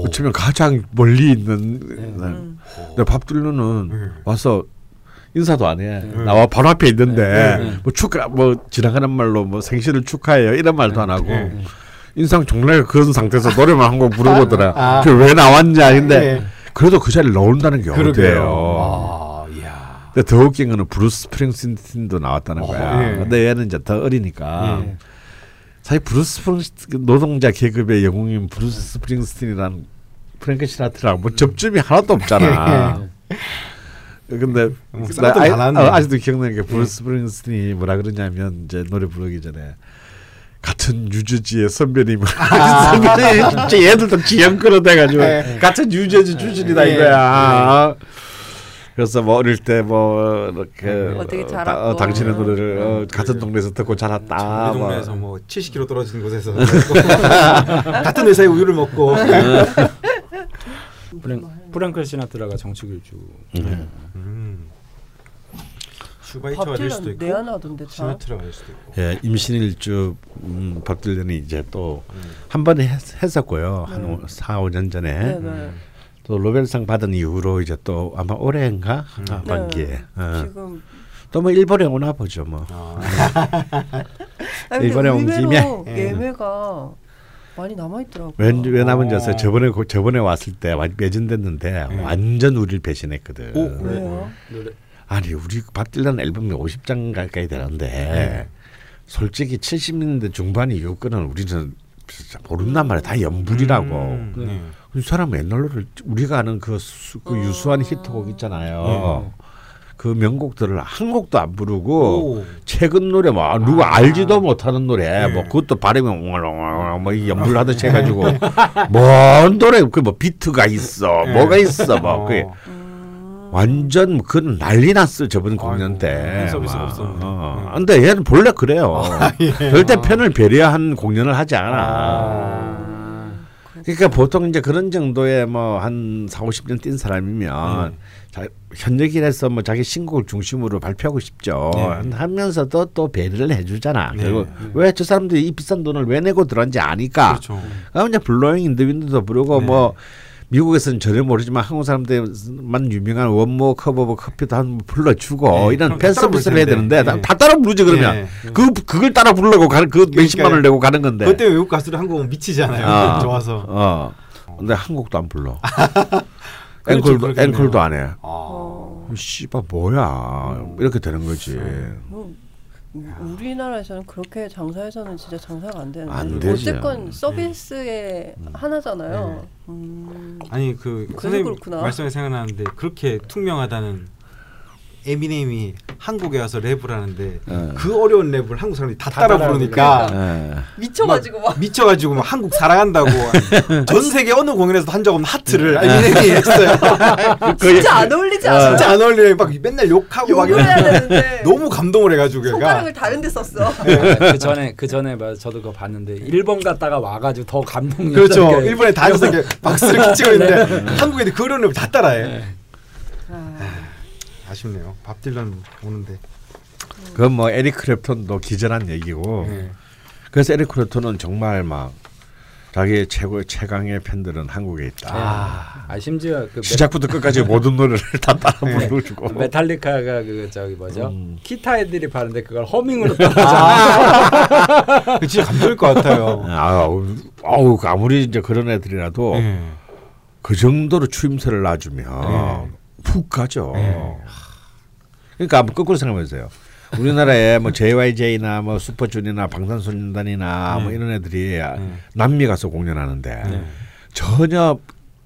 어쩌면 가장 멀리 있는 음. 근데 밥 딜런은 네. 와서 인사도 안 해. 나와 바로 앞에 있는데 네. 뭐 축하 뭐 지나가는 말로 뭐 생신을 축하해요 이런 말도 안 하고 네. 인상 정말 그런 상태에서 노래만 한곡 부르고더라. 아. 그왜 나왔냐 근데 네. 그래도 그 자리에 나온다는 게 어때요? 아. 근데 더 웃긴 거는 브루스 스프링스틴도 나왔다는 어, 거야. 예. 근데 얘는 이제 더 어리니까 예. 사실 브루스 스프링스틴 노동자 계급의 영웅인 브루스 스프링스틴이란 프랭크 시나트랑 뭐 접점이 하나도 없잖아. 근데 뭐나 나왔네. 어, 아직도 기억나는 게 브루스 스프링스틴이 뭐라 그러냐면 이제 노래 부르기 전에 같은 뉴저지의 선배님을 선배님 진짜 얘들도 지연 끌어대가지고 같은 뉴저지 출신이다 네. 이거야. 그래서 뭐 어릴 때 뭐 이렇게 어, 자랐고. 다- 어, 당신의 노래를 어, 같은 동네에서 듣고 자랐다. 우리 뭐. 동네에서 뭐 70km 떨어진 곳에서 같은 회사에 우유를 먹고 프랭, 프랭클 시나트라가 정치 교주. 음. 슈바이처가 밥될 수도 있고 내한하던데 다. 시나트라가 될 수도 있고 예, 임신일주 음, 밥 딜런이 이제 또 음. 한 번에 했, 했었고요. 한 오- 4, 5년 전에. 네, 네. 또 노벨상 받은 이후로 이제 또 아마 올해인가 음. 하반기에 네. 어. 지금 또뭐 일본에 오나 보죠 뭐. 아, 아, 근데 이번에 온 김에. 예. 예매가 많이 남아 있더라고요. 왠 왜냐면 어. 이제 저번에 고- 저번에 왔을 때 완- 매진됐는데 음. 완전 우리를 배신했거든. 오, 왜요? 노래 아니 우리 밥 딜런 앨범이 50장 가까이 되는데 네. 솔직히 70년대 중반 이후 거는 우리는 진짜 모른단 말이야. 다 연불이라고. 음, 네. 이 사람 옛날 노래를 우리가 아는 그, 수, 그 어. 유수한 히트곡 있잖아요. 그 명곡들을 한 곡도 안 부르고 오. 최근 노래 뭐 누가 알지도 못하는 노래 네. 뭐 그것도 발음이 옹알옹알 뭐 연불하듯이 해가지고 뭔 노래 그 뭐 비트가 있어 네. 뭐가 있어 뭐 그게 어. 음. 완전 그건 난리 났어 저번 공연 아이고, 때. 팬 서비스가 막. 없었는데. 어. 네. 근데 얘는 본래 그래요. 예. 절대 팬을 배려한 공연을 하지 않아. 아. 그러니까 보통 이제 그런 정도의 뭐한 4, 50년 뛴 사람이면 네. 자, 현역이라서 뭐 자기 신곡을 중심으로 발표하고 싶죠. 네. 하면서도 또 배려를 해주잖아. 네. 그리고 네. 왜저 사람들이 이 비싼 돈을 왜 내고 들어왔는지 아니까. 그렇죠. 그럼 이제 Blowin' in the Wind도 부르고 네. 뭐 미국에서는 전혀 모르지만 한국 사람들만 유명한 One More Cup of Coffee도 한번 불러주고 네. 이런 팬 서비스를 해야. 되는데 다, 네. 다 따라 부르지 그러면 네. 그 그걸 따라 부르려고 가는 그 몇십만 원을. 내고 가는 건데. 그때 외국 가수들 한국 오면 미치잖아요. 아. 좋아서. 어. 근데 한국도 안 불러. 그렇죠, 앵콜도. 앵콜도 안 해. 아. 어. 씨발 뭐야 이렇게 되는 거지. 뭐, 우리나라에서는 그렇게 장사해서는 진짜 장사가 안 되는데 안 되지. 어쨌건 서비스의 하나잖아요. 음. 아니 그 선생님 그렇구나. 말씀에 생각나는데 그렇게 투명하다는 에미넴이 한국에 와서 랩을 하는데 네. 그 어려운 랩을 한국 사람들이 다, 다 따라 부르니까 예. 미쳐가지고 막 미쳐가지고 막 한국 사랑한다고 전 세계 어느 공연에서 한적 없는 하트를 에미넴이 했어요. 진짜 안 어울리지 않아? 진짜 안 어울리네. 막 맨날 욕하고 막 욕을 해야 이러는데 되는데 너무 감동을 해가지고 손가락을 다른 데 썼어. 그 전에 그 전에 봐 저도 그거 봤는데 일본 갔다가 와가지고 더 감동이 그렇죠. 일본에 다 앉아서 이렇게 박수를 치고 있는데 한국 애들 그 어려운 랩을 다 따라해. 아, 아쉽네요. 밥 딜런 오는데. 그건 뭐 에릭 클랩톤도 기절한 얘기고. 네. 그래서 에릭 클랩톤은 정말 막 자기 최고의 최강의 팬들은 한국에 있다. 아, 아 심지어 그 시작부터 끝까지 모든 노래를 다 따라 네. 불러주고. 메, 메탈리카가 그 저기 뭐죠 음. 기타 애들이 파는데 그걸 허밍으로 따라하잖아. 그 진짜 감동일 것 같아요. 아우, 아우 아무리 이제 그런 애들이라도 네. 그 정도로 추임새를 놔주면 네. 푹 가죠. 네. 그러니까 한번 거꾸로 생각해 보세요. 우리나라에 뭐 JYJ나 뭐 슈퍼주니어나 방탄소년단이나 뭐 네. 이런 애들이 네. 남미 가서 공연하는데 네. 전혀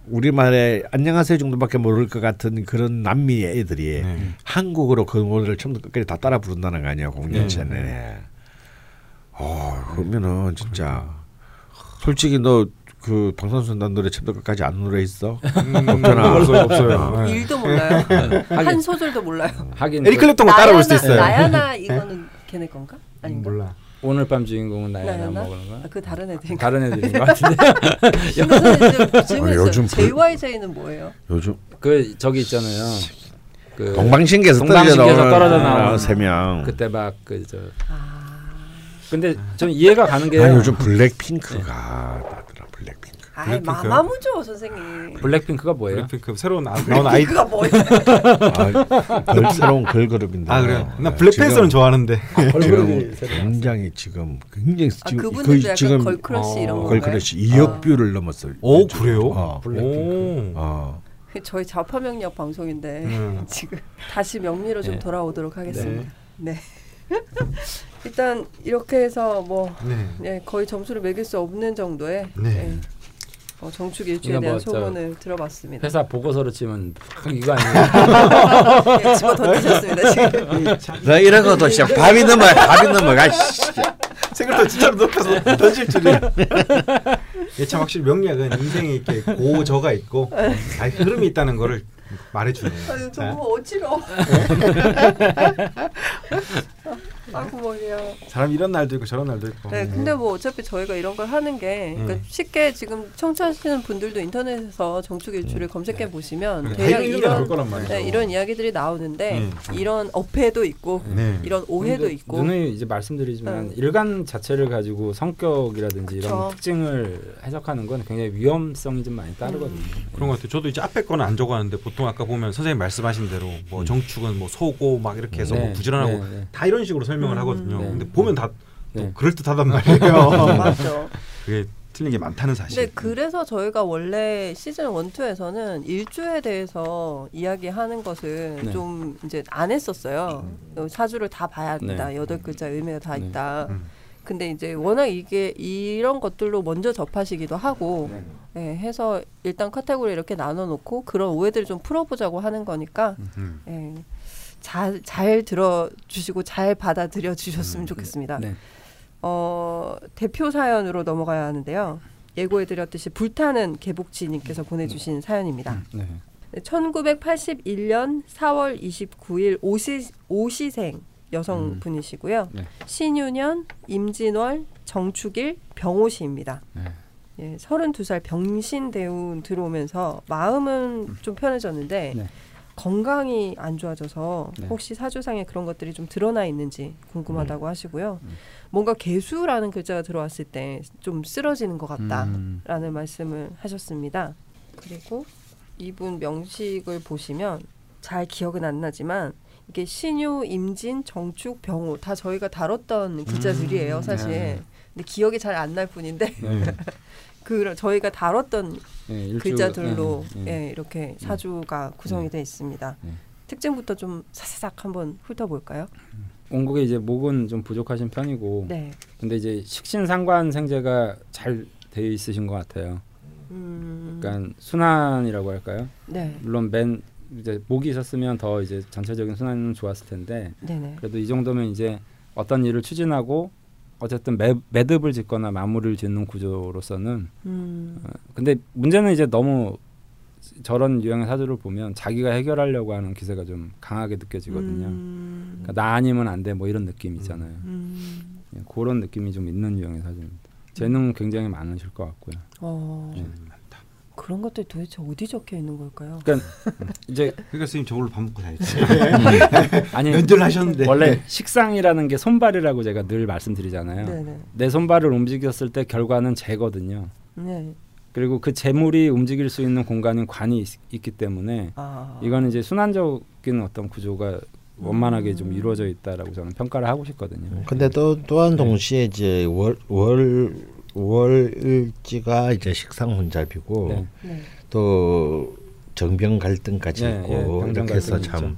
우리말에 안녕하세요 정도밖에 모를 것 같은 그런 남미 애들이 네. 한국어로 그 노래를 처음부터 끝까지 다 따라 부른다는 거 아니야 공연 네. 전에. 어 그러면은 진짜 솔직히 너 그 방탄소년단 노래 끝까지 아는 노래 있어? 없잖아. 없어요, 없어요. 네. 일도 몰라요. 한 소절도 몰라요. 하긴 에릭 그 클랩톤 거 따라올 수도 있어요. 나야나 이거는 걔네 건가? 아닌가? 몰라. 오늘 밤 주인공은 나야나 나야나? 먹는 거야. 아, 그 다른 애들인가? 다른 애들인 것 같은데. 아, 요즘 JYJ는 뭐예요? 요즘 그 저기 있잖아요. 그 동방신기에서 동방신기에서 떨어져 떨어져 나오는 나오는 세 명. 그때 막그 저. 아, 근데 좀 이해가 가는 게아 요즘 블랙핑크가. 아이 블랙핑크요? 마마무죠 선생님. 블랙핑크가 뭐예요? 블랙핑크 새로 나, 나온 아이. 그가 뭐예요? 아, 걸, 새로운 걸그룹인데. 아 그래요? 나 네, 블랙팬서는 좋아하는데. 얼굴이 지금 굉장히 지금 굉장히 아, 지금 그분들도 약간 지금 girl crush 이런 어, 거. girl crush 2억 뷰를 넘었어요. 오 요즘. 그래요? 어. 블랙핑크. 오. 어. 저희 좌파 명력 방송인데 음. 지금 다시 명리로 좀 네. 돌아오도록 하겠습니다. 네. 일단 이렇게 해서 뭐 네. 네, 거의 점수를 매길 수 없는 정도의 네. 네, 어, 정축 일주에 이거 대한 뭐 저- 소문을 들어봤습니다. 회사 보고서로 치면 딱 이거 아니에요? 네, 집어 던지셨습니다 지금. 나 이러고도 진짜 밥이 넘어 밥이 넘어가. 씨. 생각도 진짜로 높여서 던질 줄이야. 예, 참 확실히 명리학은 인생에 이렇게 고저가 있고 아, 흐름이 있다는 거를 말해주네요. 자, 너무 어지러워. 아이고 머리야. 사람 이런 날도 있고 저런 날도 있고. 네, 근데 뭐 어차피 저희가 이런 걸 하는 게 그러니까 음. 쉽게 지금 청취하시는 분들도 인터넷에서 정축 일주를 검색해 보시면 다 대략 이런 이런. 네, 이런 이야기들이 나오는데 음. 이런 어폐도 있고 네. 이런 오해도 있고 누누이 이제 말씀드리지만 네. 일간 자체를 가지고 성격이라든지 이런 그쵸. 특징을 해석하는 건 굉장히 위험성이 좀 많이 따르거든요. 그런 것 같아요. 저도 이제 앞에 거는 안 적어놨는데 보통 아까 보면 선생님 말씀하신 대로 뭐 음. 정축은 뭐 소고 막 이렇게 해서 뭐 네, 부지런하고 네, 네. 다 이런 식으로 설명 을 음. 하거든요. 네. 근데 보면 다또 네. 그럴 듯하단 말이에요. 맞죠. 그게 틀린 게 많다는 사실. 근데 그래서 저희가 원래 시즌 1, 2에서는 일주에 대해서 이야기하는 것을 네. 좀 이제 안 했었어요. 사주를 다 봐야 된다. 네. 여덟 글자 의미가 다 네. 있다. 음. 근데 이제 워낙 이게 이런 것들로 먼저 접하시기도 하고 예, 해서 일단 카테고리 이렇게 나눠 놓고 그런 오해들을 좀 풀어보자고 하는 거니까 음. 예, 잘, 잘 들어주시고 잘 받아들여 주셨으면 음. 좋겠습니다. 네. 어, 대표 사연으로 넘어가야 하는데요. 예고해드렸듯이 불타는 개복치님께서 보내주신 사연입니다. 네. 네, 1981년 4월 29일 오시, 오시생 여성분이시고요. 네. 신유년, 임진월, 정축일, 병오시입니다. 네. 예, 32살 병신 대운 들어오면서 마음은 좀 편해졌는데 네. 건강이 안 좋아져서 네. 혹시 사주상에 그런 것들이 좀 드러나 있는지 궁금하다고 하시고요. 음. 뭔가 개수라는 글자가 들어왔을 때 좀 쓰러지는 것 같다라는 음. 말씀을 하셨습니다. 그리고 이분 명식을 보시면 잘 기억은 안 나지만 이게 신유, 임진, 정축, 병호 다 저희가 다뤘던 글자들이에요, 사실. 네. 근데 기억이 잘 안 날 뿐인데 네. 그 저희가 다뤘던 네, 글자들로 네, 네. 예, 이렇게 사주가 구성이 되어 있습니다. 네. 특징부터 좀 사사삭 한번 훑어볼까요? 원국에 이제 목은 좀 부족하신 편이고 네. 근데 이제 식신상관 생제가 잘 되어 있으신 것 같아요. 음, 그러니까 순환이라고 할까요? 네. 물론 맨 이제 목이 있었으면 더 이제 전체적인 순환은 좋았을 텐데 네네. 그래도 이 정도면 이제 어떤 일을 추진하고 어쨌든 매, 매듭을 짓거나 마무리를 짓는 구조로서는 음, 어, 근데 문제는 이제 너무 저런 유형의 사주를 보면 자기가 해결하려고 하는 기세가 좀 강하게 느껴지거든요. 음, 그러니까 나 아니면 안 돼 뭐 이런 느낌 있잖아요. 음, 예, 그런 느낌이 좀 있는 유형의 사주입니다. 재능 굉장히 많으실 것 같고요. 어, 네. 그런 것들 도대체 어디 적혀 있는 걸까요? 그러니까 이제 그러니까 선생님 저걸로 밥 먹고 살지. 아니 연주를 하셨는데. 원래 식상이라는 게 손발이라고 제가 늘 말씀드리잖아요. 네네. 내 손발을 움직였을 때 결과는 재거든요. 네. 그리고 그 재물이 움직일 수 있는 공간인 관이 있, 있기 때문에 아, 이거는 이제 순환적인 어떤 구조가 원만하게 좀 음. 이루어져 있다라고 저는 평가를 하고 싶거든요. 근데 또 또한 동시에 이제 월 월 월일지가 이제 식상 혼잡이고 네. 네. 또 정병 갈등까지 예, 있고 예, 병정 이렇게 해서 참.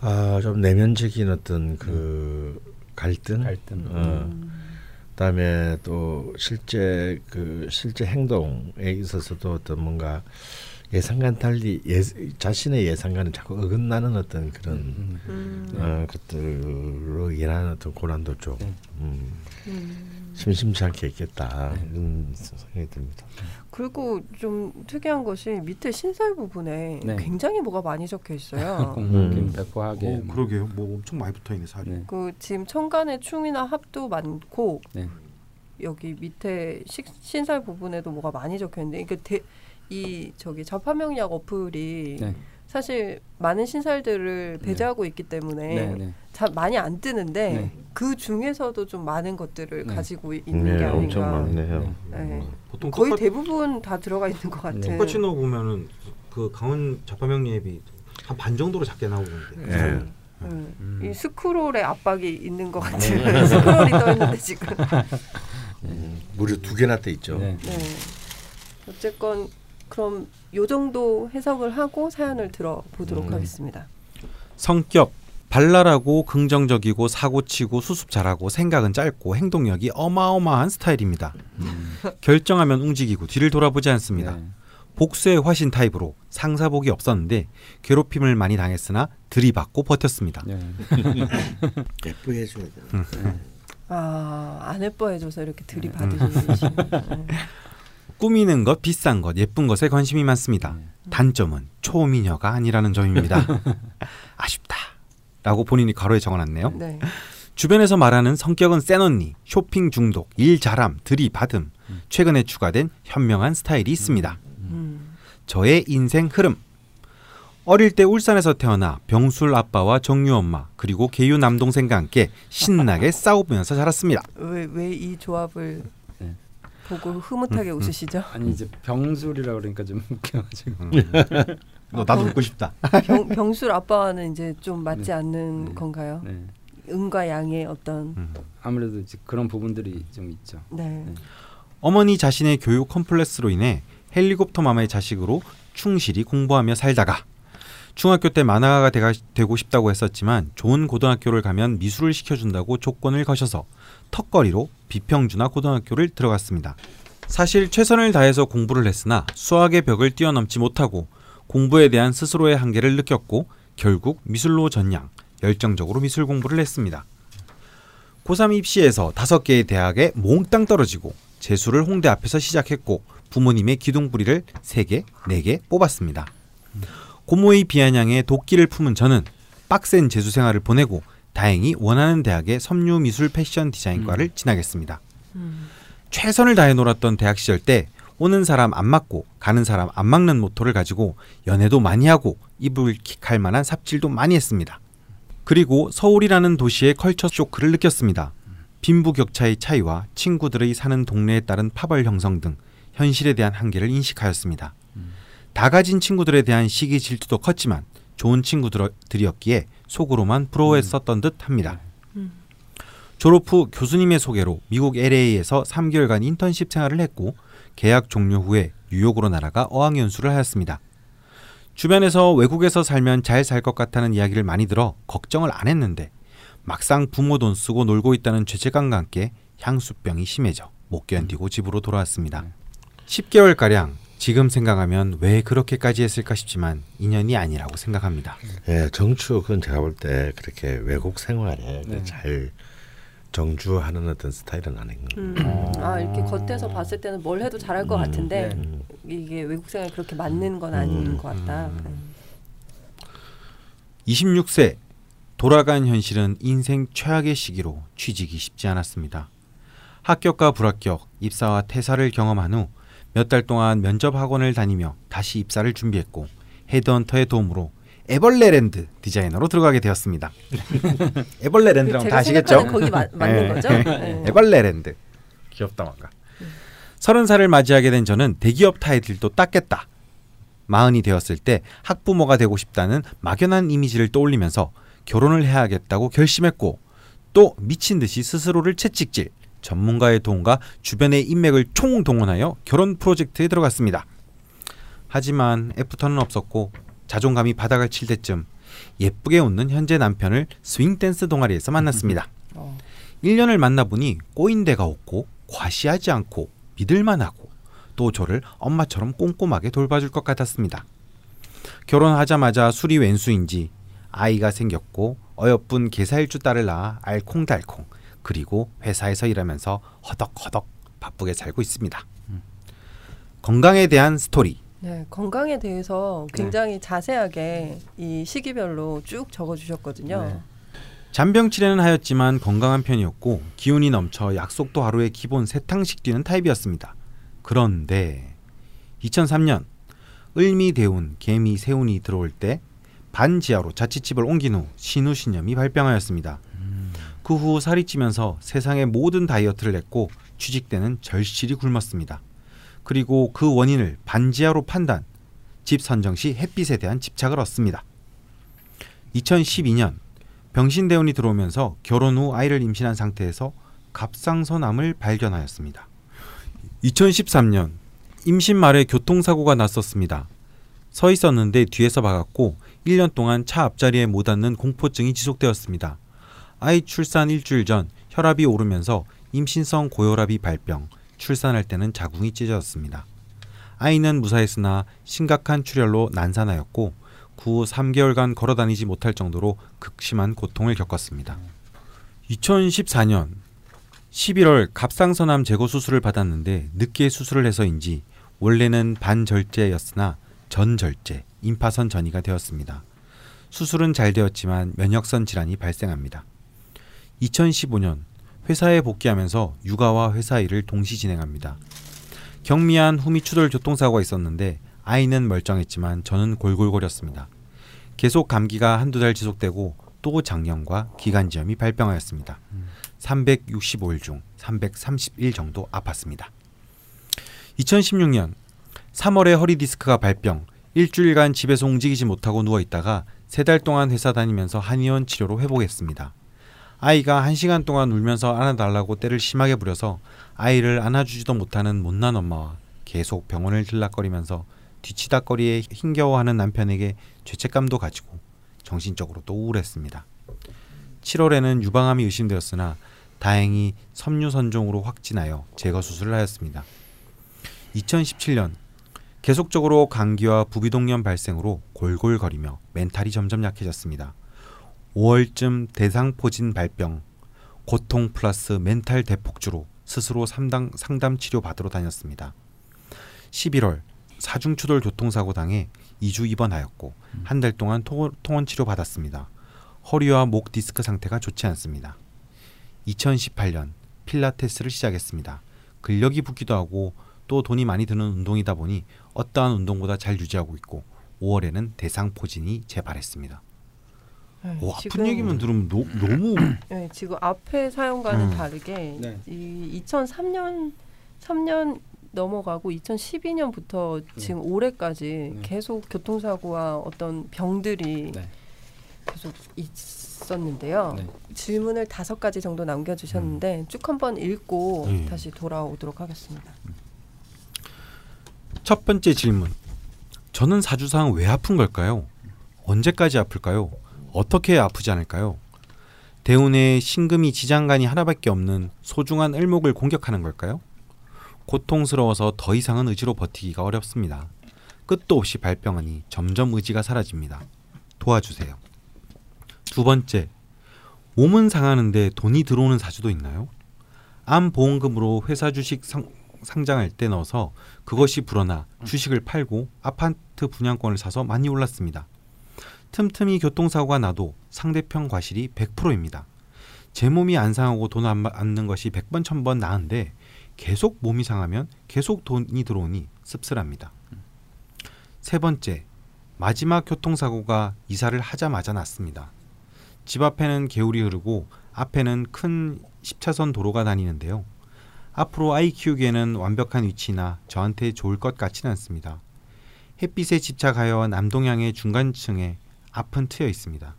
아, 좀 내면적인 어떤 그 갈등, 갈등. 어, 음, 그다음에 또 실제 그 실제 행동에 있어서도 어떤 뭔가 예상과는 달리 예, 자신의 예상과는 자꾸 어긋나는 어떤 그런 음. 음, 어, 것들로 인한 어떤 고난도 좀 네. 음, 음. 심심치 않게 있겠다 이런 생각이 듭니다. 그리고 좀 특이한 것이 밑에 신살 부분에 네. 굉장히 뭐가 많이 적혀 있어요. 음. 배포하게 오, 뭐. 그러게요. 뭐 엄청 많이 붙어 있네 살이. 네. 그 지금 천간에 충이나 합도 많고 네. 여기 밑에 식, 신살 부분에도 뭐가 많이 적혀 있는데 이게 대, 이 저기 자파명리학 어플이 네. 사실 많은 신살들을 배제하고 있기 때문에 네, 네. 자, 많이 안 뜨는데 네. 그 중에서도 좀 많은 것들을 네. 가지고 있는 네, 게 엄청 아닌가. 많네요. 네. 보통 거의 똑같, 대부분 다 들어가 있는 것 같은. 네. 똑같이 넣어 보면은 그 강원 자파명 예비 한 반 정도로 작게 나오는데. 예. 음. 음. 이 스크롤의 압박이 있는 것 같은 스크롤이 떠 있는데 지금. 음, 무려 두 개나 돼 있죠. 네. 네. 어쨌건 그럼 요 정도 해석을 하고 사연을 들어보도록 음. 하겠습니다. 성격 발랄하고 긍정적이고 사고치고 수습 잘하고 생각은 짧고 행동력이 어마어마한 스타일입니다. 결정하면 움직이고 뒤를 돌아보지 않습니다. 네. 복수의 화신 타입으로 상사복이 없었는데 괴롭힘을 많이 당했으나 들이받고 버텼습니다. 네. 예쁘게 해줘야 돼. 아, 안 예뻐해줘서 이렇게 들이받으시는 꾸미는 것, 비싼 것, 예쁜 것에 관심이 많습니다. 단점은 초미녀가 아니라는 점입니다. 아쉽다. 라고 본인이 가로에 적어놨네요. 네. 주변에서 말하는 성격은 센 언니, 쇼핑 중독, 일 잘함, 들이받음, 최근에 추가된 현명한 스타일이 있습니다. 음. 저의 인생 흐름. 어릴 때 울산에서 태어나 병술 아빠와 정유 엄마 그리고 개유 남동생과 함께 신나게 싸우면서 자랐습니다. 왜 왜 이 조합을 네. 보고 흐뭇하게 웃으시죠? 아니 이제 병술이라 그러니까 좀 웃겨가지고. 너 나도 웃고 싶다. 병, 병술 아빠와는 이제 좀 맞지 네. 않는 네. 건가요? 네. 음과 양의 어떤 음. 아무래도 이제 그런 부분들이 좀 있죠. 네. 네. 어머니 자신의 교육 컴플렉스로 인해 헬리콥터 맘의 자식으로 충실히 공부하며 살다가 중학교 때 만화가가 되가, 되고 싶다고 했었지만 좋은 고등학교를 가면 미술을 시켜준다고 조건을 거셔서 턱걸이로 비평준화 고등학교를 들어갔습니다. 사실 최선을 다해서 공부를 했으나 수학의 벽을 뛰어넘지 못하고 공부에 대한 스스로의 한계를 느꼈고 결국 미술로 전향, 열정적으로 미술 공부를 했습니다. 고3 입시에서 다섯 개의 대학에 몽땅 떨어지고 재수를 홍대 앞에서 시작했고 부모님의 기둥뿌리를 세 개, 네 개 뽑았습니다. 고모의 비아냥에 도끼를 품은 저는 빡센 재수 생활을 보내고 다행히 원하는 대학의 섬유 미술 패션 디자인과를 진학했습니다. 음. 최선을 다해 놀았던 대학 시절 때 오는 사람 안 맞고 가는 사람 안 막는 모토를 가지고 연애도 많이 하고 이불킥할 만한 삽질도 많이 했습니다. 그리고 서울이라는 도시의 컬처 쇼크를 느꼈습니다. 빈부격차의 차이와 친구들의 사는 동네에 따른 파벌 형성 등 현실에 대한 한계를 인식하였습니다. 다 가진 친구들에 대한 시기 질투도 컸지만 좋은 친구들이었기에 속으로만 부러워했었던 듯 합니다. 음. 졸업 후 교수님의 소개로 미국 LA에서 3개월간 인턴십 생활을 했고 계약 종료 후에 뉴욕으로 날아가 어학연수를 하였습니다. 주변에서 외국에서 살면 잘 살 것 같다는 이야기를 많이 들어 걱정을 안 했는데 막상 부모 돈 쓰고 놀고 있다는 죄책감과 함께 향수병이 심해져 못 견디고 집으로 돌아왔습니다. 10개월 가량 지금 생각하면 왜 그렇게까지 했을까 싶지만 인연이 아니라고 생각합니다. 예, 정축은 제가 볼 때 그렇게 외국 생활에 네. 잘 정주하는 어떤 스타일은 아닌 것 음. 같아요. 아 이렇게 겉에서 봤을 때는 뭘 해도 잘할 것 같은데 음. 이게 외국 생활 그렇게 맞는 건 아닌 음. 것 같다. 네. 26세 돌아간 현실은 인생 최악의 시기로 취직이 쉽지 않았습니다. 합격과 불합격, 입사와 퇴사를 경험한 후 몇 달 동안 면접 학원을 다니며 다시 입사를 준비했고 헤드헌터의 도움으로 에벌레랜드 디자이너로 들어가게 되었습니다. 에벌레랜드라고 다 제가 아시겠죠? 생각하는 거기 마, 맞는 네. 거죠? 네. 에벌레랜드 귀엽다 뭔가 서른 살을 맞이하게 된 저는 대기업 타이틀도 땄겠다 마흔이 되었을 때 학부모가 되고 싶다는 막연한 이미지를 떠올리면서 결혼을 해야겠다고 결심했고 또 미친 듯이 스스로를 채찍질 전문가의 도움과 주변의 인맥을 총동원하여 결혼 프로젝트에 들어갔습니다. 하지만 애프터는 없었고 자존감이 바닥을 칠 때쯤 예쁘게 웃는 현재 남편을 스윙 댄스 동아리에서 만났습니다. 어. 1년을 만나보니 꼬인 데가 없고 과시하지 않고 믿을만하고 또 저를 엄마처럼 꼼꼼하게 돌봐줄 것 같았습니다. 결혼하자마자 술이 왼수인지 아이가 생겼고 어여쁜 개사일주 딸을 낳아 알콩달콩 그리고 회사에서 일하면서 허덕허덕 바쁘게 살고 있습니다. 건강에 대한 스토리 네, 건강에 대해서 굉장히 자세하게 이 시기별로 쭉 적어주셨거든요. 네. 잔병 치레는 하였지만 건강한 편이었고 기운이 넘쳐 약속도 하루에 기본 세 탕씩 뛰는 타입이었습니다. 그런데 2003년 을미 대운 개미 세운이 들어올 때 반지하로 자취집을 옮긴 후 신우신염이 발병하였습니다. 그후 살이 찌면서 세상의 모든 다이어트를 했고 취직 때는 절실히 굶었습니다. 그리고 그 원인을 반지하로 판단, 집 선정 시 햇빛에 대한 집착을 얻습니다. 2012년 병신대운이 들어오면서 결혼 후 아이를 임신한 상태에서 갑상선암을 발견하였습니다. 2013년 임신 말에 교통사고가 났었습니다. 서 있었는데 뒤에서 박았고 1년 동안 차 앞자리에 못 앉는 공포증이 지속되었습니다. 아이 출산 일주일 전 혈압이 오르면서 임신성 고혈압이 발병, 출산할 때는 자궁이 찢어졌습니다. 아이는 무사했으나 심각한 출혈로 난산하였고 그후 3개월간 걸어 다니지 못할 정도로 극심한 고통을 겪었습니다. 2014년 11월 갑상선암 제거 수술을 받았는데 늦게 수술을 해서인지 원래는 반절제였으나 전절제, 임파선 전이가 되었습니다. 수술은 잘 되었지만 면역선 질환이 발생합니다. 2015년 회사에 복귀하면서 육아와 회사 일을 동시 진행합니다. 경미한 후미 추돌 교통사고가 있었는데 아이는 멀쩡했지만 저는 골골거렸습니다. 계속 감기가 한두 달 지속되고 또 장염과 기관지염이 발병하였습니다. 365일 중 331 정도 아팠습니다. 2016년 3월에 허리 디스크가 발병, 일주일간 집에서 움직이지 못하고 누워 있다가 세 달 동안 회사 다니면서 한의원 치료로 회복했습니다. 아이가 한 시간 동안 울면서 안아달라고 때를 심하게 부려서 아이를 안아주지도 못하는 못난 엄마와 계속 병원을 들락거리면서 뒤치다거리에 힘겨워하는 남편에게 죄책감도 가지고 정신적으로도 우울했습니다. 7월에는 유방암이 의심되었으나 다행히 섬유 선종으로 확진하여 제거 수술을 하였습니다. 2017년 계속적으로 감기와 부비동염 발생으로 골골거리며 멘탈이 점점 약해졌습니다. 5월쯤 대상포진 발병, 고통 플러스 멘탈 대폭주로 스스로 상담, 상담 치료 받으러 다녔습니다. 11월 사중추돌 교통사고 당해 2주 입원하였고 한달 동안 통, 통원 치료 받았습니다. 허리와 목 디스크 상태가 좋지 않습니다. 2018년 필라테스를 시작했습니다. 근력이 붙기도 하고 또 돈이 많이 드는 운동이다 보니 어떠한 운동보다 잘 유지하고 있고 5월에는 대상포진이 재발했습니다. 네, 오, 아픈 지금- 얘기만 들으면 노, 너무 네, 지금 앞에 사연과는 음. 다르게 네. 이 2003년 3년 넘어가고 2012년부터 지금 올해까지 네. 계속 교통사고와 어떤 병들이 네. 계속 있었는데요. 네. 질문을 다섯 가지 정도 남겨주셨는데 쭉 한번 읽고 네. 다시 돌아오도록 하겠습니다. 첫 번째 질문. 저는 사주상 왜 아픈 걸까요? 언제까지 아플까요? 어떻게 아프지 않을까요? 대운에 신금이 지장간이 하나밖에 없는 소중한 을목을 공격하는 걸까요? 고통스러워서 더 이상은 의지로 버티기가 어렵습니다. 끝도 없이 발병하니 점점 의지가 사라집니다. 도와주세요. 두 번째, 몸은 상하는데 돈이 들어오는 사주도 있나요? 암 보험금으로 회사 주식 상, 상장할 때 넣어서 그것이 불어나 주식을 팔고 아파트 분양권을 사서 많이 올랐습니다. 틈틈이 교통사고가 나도 상대편 과실이 100%입니다. 제 몸이 안 상하고 돈 안 받는 것이 100번 1000번 나은데 계속 몸이 상하면 계속 돈이 들어오니 씁쓸합니다. 세 번째, 마지막 교통사고가 이사를 하자마자 났습니다. 집 앞에는 개울이 흐르고 앞에는 큰 10차선 도로가 다니는데요. 앞으로 아이 키우기에는 완벽한 위치나 저한테 좋을 것 같지는 않습니다. 햇빛에 집착하여 남동향의 중간층에 앞은 트여 있습니다.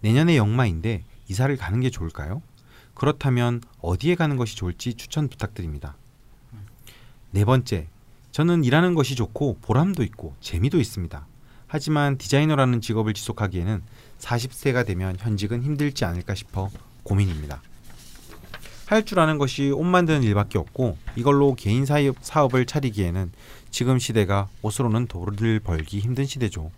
내년에 역마인데 이사를 가는 게 좋을까요? 그렇다면 어디에 가는 것이 좋을지 추천 부탁드립니다. 네 번째, 저는 일하는 것이 좋고 보람도 있고 재미도 있습니다. 하지만 디자이너라는 직업을 지속하기에는 40세가 되면 현직은 힘들지 않을까 싶어 고민입니다. 할 줄 아는 것이 옷 만드는 일밖에 없고 이걸로 개인 사업, 사업을 차리기에는 지금 시대가 옷으로는 돈을 벌기 힘든 시대죠.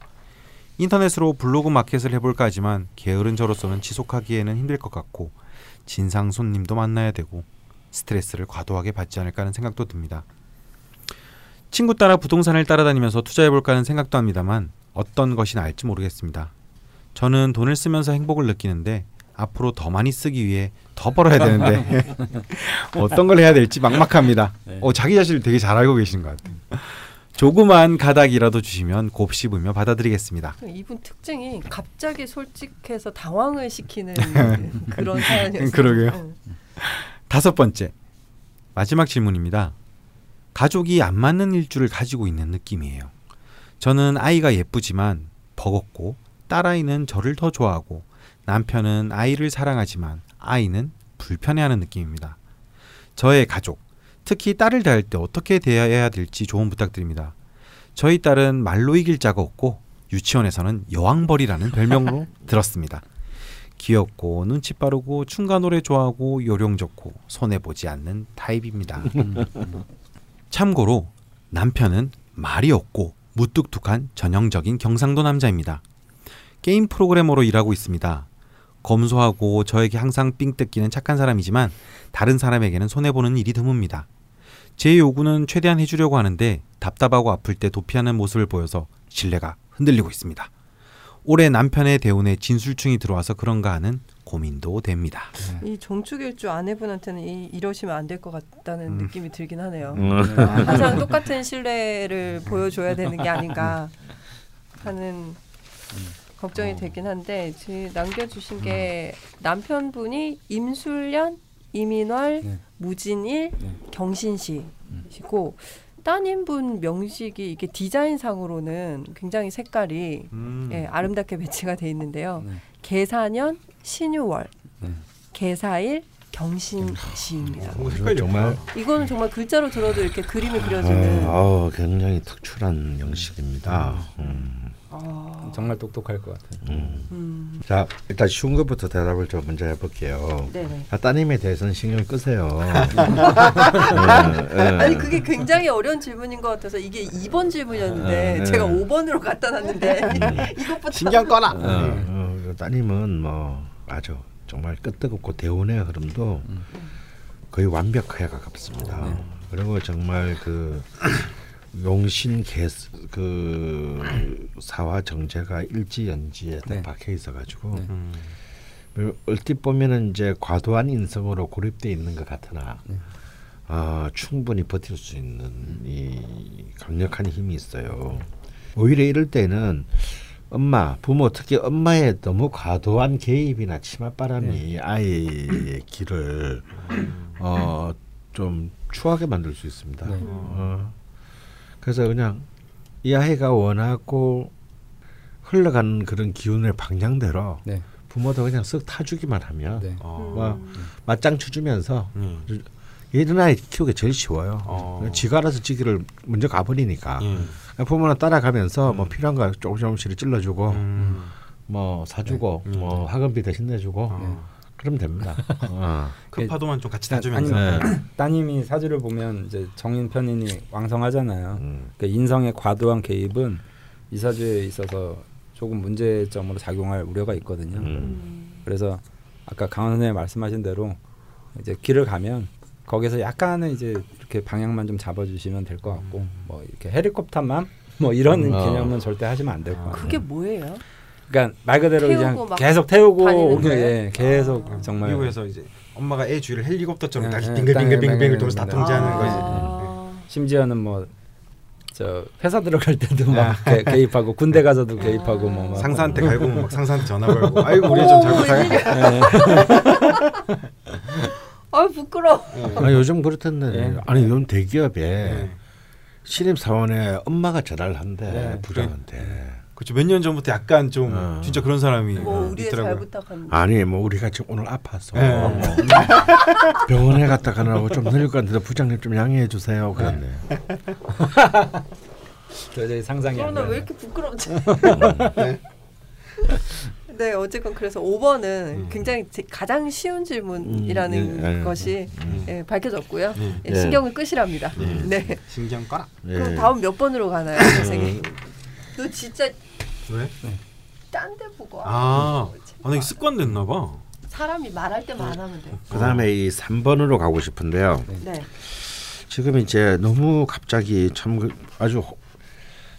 인터넷으로 블로그 마켓을 해볼까 하지만 게으른 저로서는 지속하기에는 힘들 것 같고 진상 손님도 만나야 되고 스트레스를 과도하게 받지 않을까 하는 생각도 듭니다. 친구 따라 부동산을 따라다니면서 투자해볼까 하는 생각도 합니다만 어떤 것이 나을지 모르겠습니다. 저는 돈을 쓰면서 행복을 느끼는데 앞으로 더 많이 쓰기 위해 더 벌어야 되는데 어떤 걸 해야 될지 막막합니다. 네. 어, 자기 자신을 되게 잘 알고 계신 것 같아요. 조그만 가닥이라도 주시면 곱씹으며 받아드리겠습니다. 이분 특징이 갑자기 솔직해서 당황을 시키는 그런 사연이었어요. 그러게요. 응. 다섯 번째 마지막 질문입니다. 가족이 안 맞는 일주를 가지고 있는 느낌이에요. 저는 아이가 예쁘지만 버겁고 딸아이는 저를 더 좋아하고 남편은 아이를 사랑하지만 아이는 불편해하는 느낌입니다. 저의 가족, 특히 딸을 대할 때 어떻게 대해야 될지 조언 부탁드립니다. 저희 딸은 말로 이길 자가 없고 유치원에서는 여왕벌이라는 별명으로 들었습니다. 귀엽고 눈치 빠르고 춤과 노래 좋아하고 요령 좋고 손해 보지 않는 타입입니다. 참고로 남편은 말이 없고 무뚝뚝한 전형적인 경상도 남자입니다. 게임 프로그래머로 일하고 있습니다. 검소하고 저에게 항상 삥 뜯기는 착한 사람이지만 다른 사람에게는 손해 보는 일이 드뭅니다. 제 요구는 최대한 해주려고 하는데 답답하고 아플 때 도피하는 모습을 보여서 신뢰가 흔들리고 있습니다. 올해 남편의 대운에 진술충이 들어와서 그런가 하는 고민도 됩니다. 이 종축일주 아내분한테는 이, 이러시면 안 될 것 같다는 음. 느낌이 들긴 하네요. 음. 항상 똑같은 신뢰를 보여줘야 되는 게 아닌가 하는 걱정이 어. 되긴 한데 남겨주신 게 남편분이 임술년, 이민월, 네. 무진일, 네. 경신시시고 따님분 명식이 이게 디자인상으로는 굉장히 색깔이 음. 예, 아름답게 배치가 돼 있는데요. 네. 개사년, 신유월, 네. 개사일, 경신 시입니다. 뭔가 헷갈려. 정말 이거는 정말 글자로 들어도 이렇게 그림이 그려지는. 아, 어, 굉장히 특출한 형식입니다. 음. 아, 정말 똑똑할 것 같아요. 음. 음, 자 일단 쉬운 것부터 대답을 좀 먼저 해볼게요. 네네. 아, 따님에 대해서는 신경 끄세요. 예, 예. 아니 그게 굉장히 어려운 질문인 것 같아서 이게 2번 질문이었는데 아, 제가 네. 5번으로 갖다 놨는데 이것부터 신경 꺼라. 어, 어, 그 따님은 뭐 아주 정말 끄떡없고 대운의 흐름도 거의 완벽하게 가깝습니다. 네. 그리고 정말 그 용신 개그 사화 정제가 일지연지에 딱 네. 박혀 있어가지고 네. 음. 얼핏 보면은 이제 과도한 인성으로 고립돼 있는 것 같으나 네. 아, 충분히 버틸 수 있는 이 강력한 힘이 있어요. 오히려 이럴 때는 엄마, 부모 특히 엄마의 너무 과도한 개입이나 치맛바람이 아이의 길을 어, 좀 추하게 만들 수 있습니다. 네. 어, 그래서 그냥 이 아이가 원하고 흘러가는 그런 기운의 방향대로 네. 부모도 그냥 쓱 타주기만 하면 네. 어. 뭐 맞짱 쳐주면서 음. 이런 아이 키우기 제일 쉬워요. 어. 지가 알아서 지기를 먼저 가버리니까 음. 부모는 따라가면서 뭐 필요한 거 조금 조금씩 찔러주고 음. 뭐 사주고 네. 뭐 학원비 대신 내주고 어. 그러면 됩니다. 어. 그 파도만 좀 같이 네. 타주면서 네. 따님이 사주를 보면 이제 정인 편인이 왕성하잖아요. 음. 그러니까 인성의 과도한 개입은 이 사주에 있어서 조금 문제점으로 작용할 우려가 있거든요. 음. 그래서 아까 강원 선생님 말씀하신 대로 이제 길을 가면 거기서 약간은 이제 이렇게 방향만 좀 잡아주시면 될 것 같고 뭐 이렇게 헬리콥터만 뭐 이런 음. 어. 개념은 절대 하시면 안 될 것 같아요. 그게 뭐예요? 그러니까 말 그대로 태우고 막 계속 태우고 오게? 예, 계속 어. 정말 미국에서 이제 엄마가 애 주위를 헬리콥터처럼 네, 다시 네, 빙글빙글빙글 돌면서 다 네, 통제하는 아. 거지. 심지어는 뭐 저 회사 들어갈 때도 막 개, 개입하고 군대 가서도 개입하고 뭐 막. 상사한테 갈구면 막 상사한테 전화 걸고 아이고 우리 좀 잘못하게 웬일이야. 아 부끄러. 아, 요즘 그렇던데 네. 아니 요즘 대기업에 네. 신입 사원에 엄마가 전화를 한대 네. 부장한테. 그렇죠 몇 년 전부터 약간 좀 어. 진짜 그런 사람이 뭐 있더라고요. 아니 뭐 우리가 지금 오늘 아파서 네. 뭐 병원에 갔다 가느라고 좀 늦을 것 같은데 부장님 좀 양해해 주세요 그랬네. 도저히 상상이 안 그러나 가요. 왜 이렇게 부끄럽지? 네 어쨌건 그래서 5번은 굉장히 제- 가장 쉬운 질문이라는 음, 예, 예. 것이 예, 밝혀졌고요. 음. 예, 예. 신경을 끄시랍니다. 네. 신경 꺼라 예. 그럼 다음 몇 번으로 가나요, 선생님? 너 진짜 왜? 딴데 보고 와. 아, 아, 나 습관 됐나 봐. 사람이 말할 때만 안 하면 돼. 그다음에 이 3번으로 가고 싶은데요. 네. 지금 이제 너무 갑자기 참 그- 아주 호-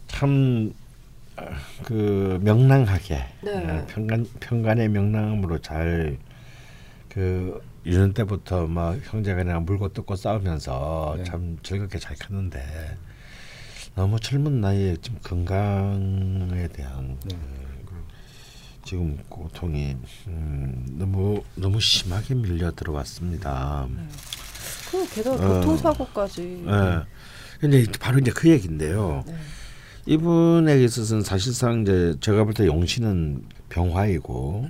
참 아, 그 명랑하게 네. 어, 평간 평간의 명랑함으로 잘그 유년 때부터 막 형제간에 물고 뜯고 싸우면서 네. 참 즐겁게 잘 컸는데 너무 젊은 나이에 좀 건강에 대한 네. 그 지금 고통이 음, 너무 너무 심하게 밀려 들어왔습니다. 그 게다가 어. 교통사고까지. 예. 근데 바로 이제 그 얘기인데요. 네. 이분에게 있어서는 사실상 이제 제가 볼 때 용신은 병화이고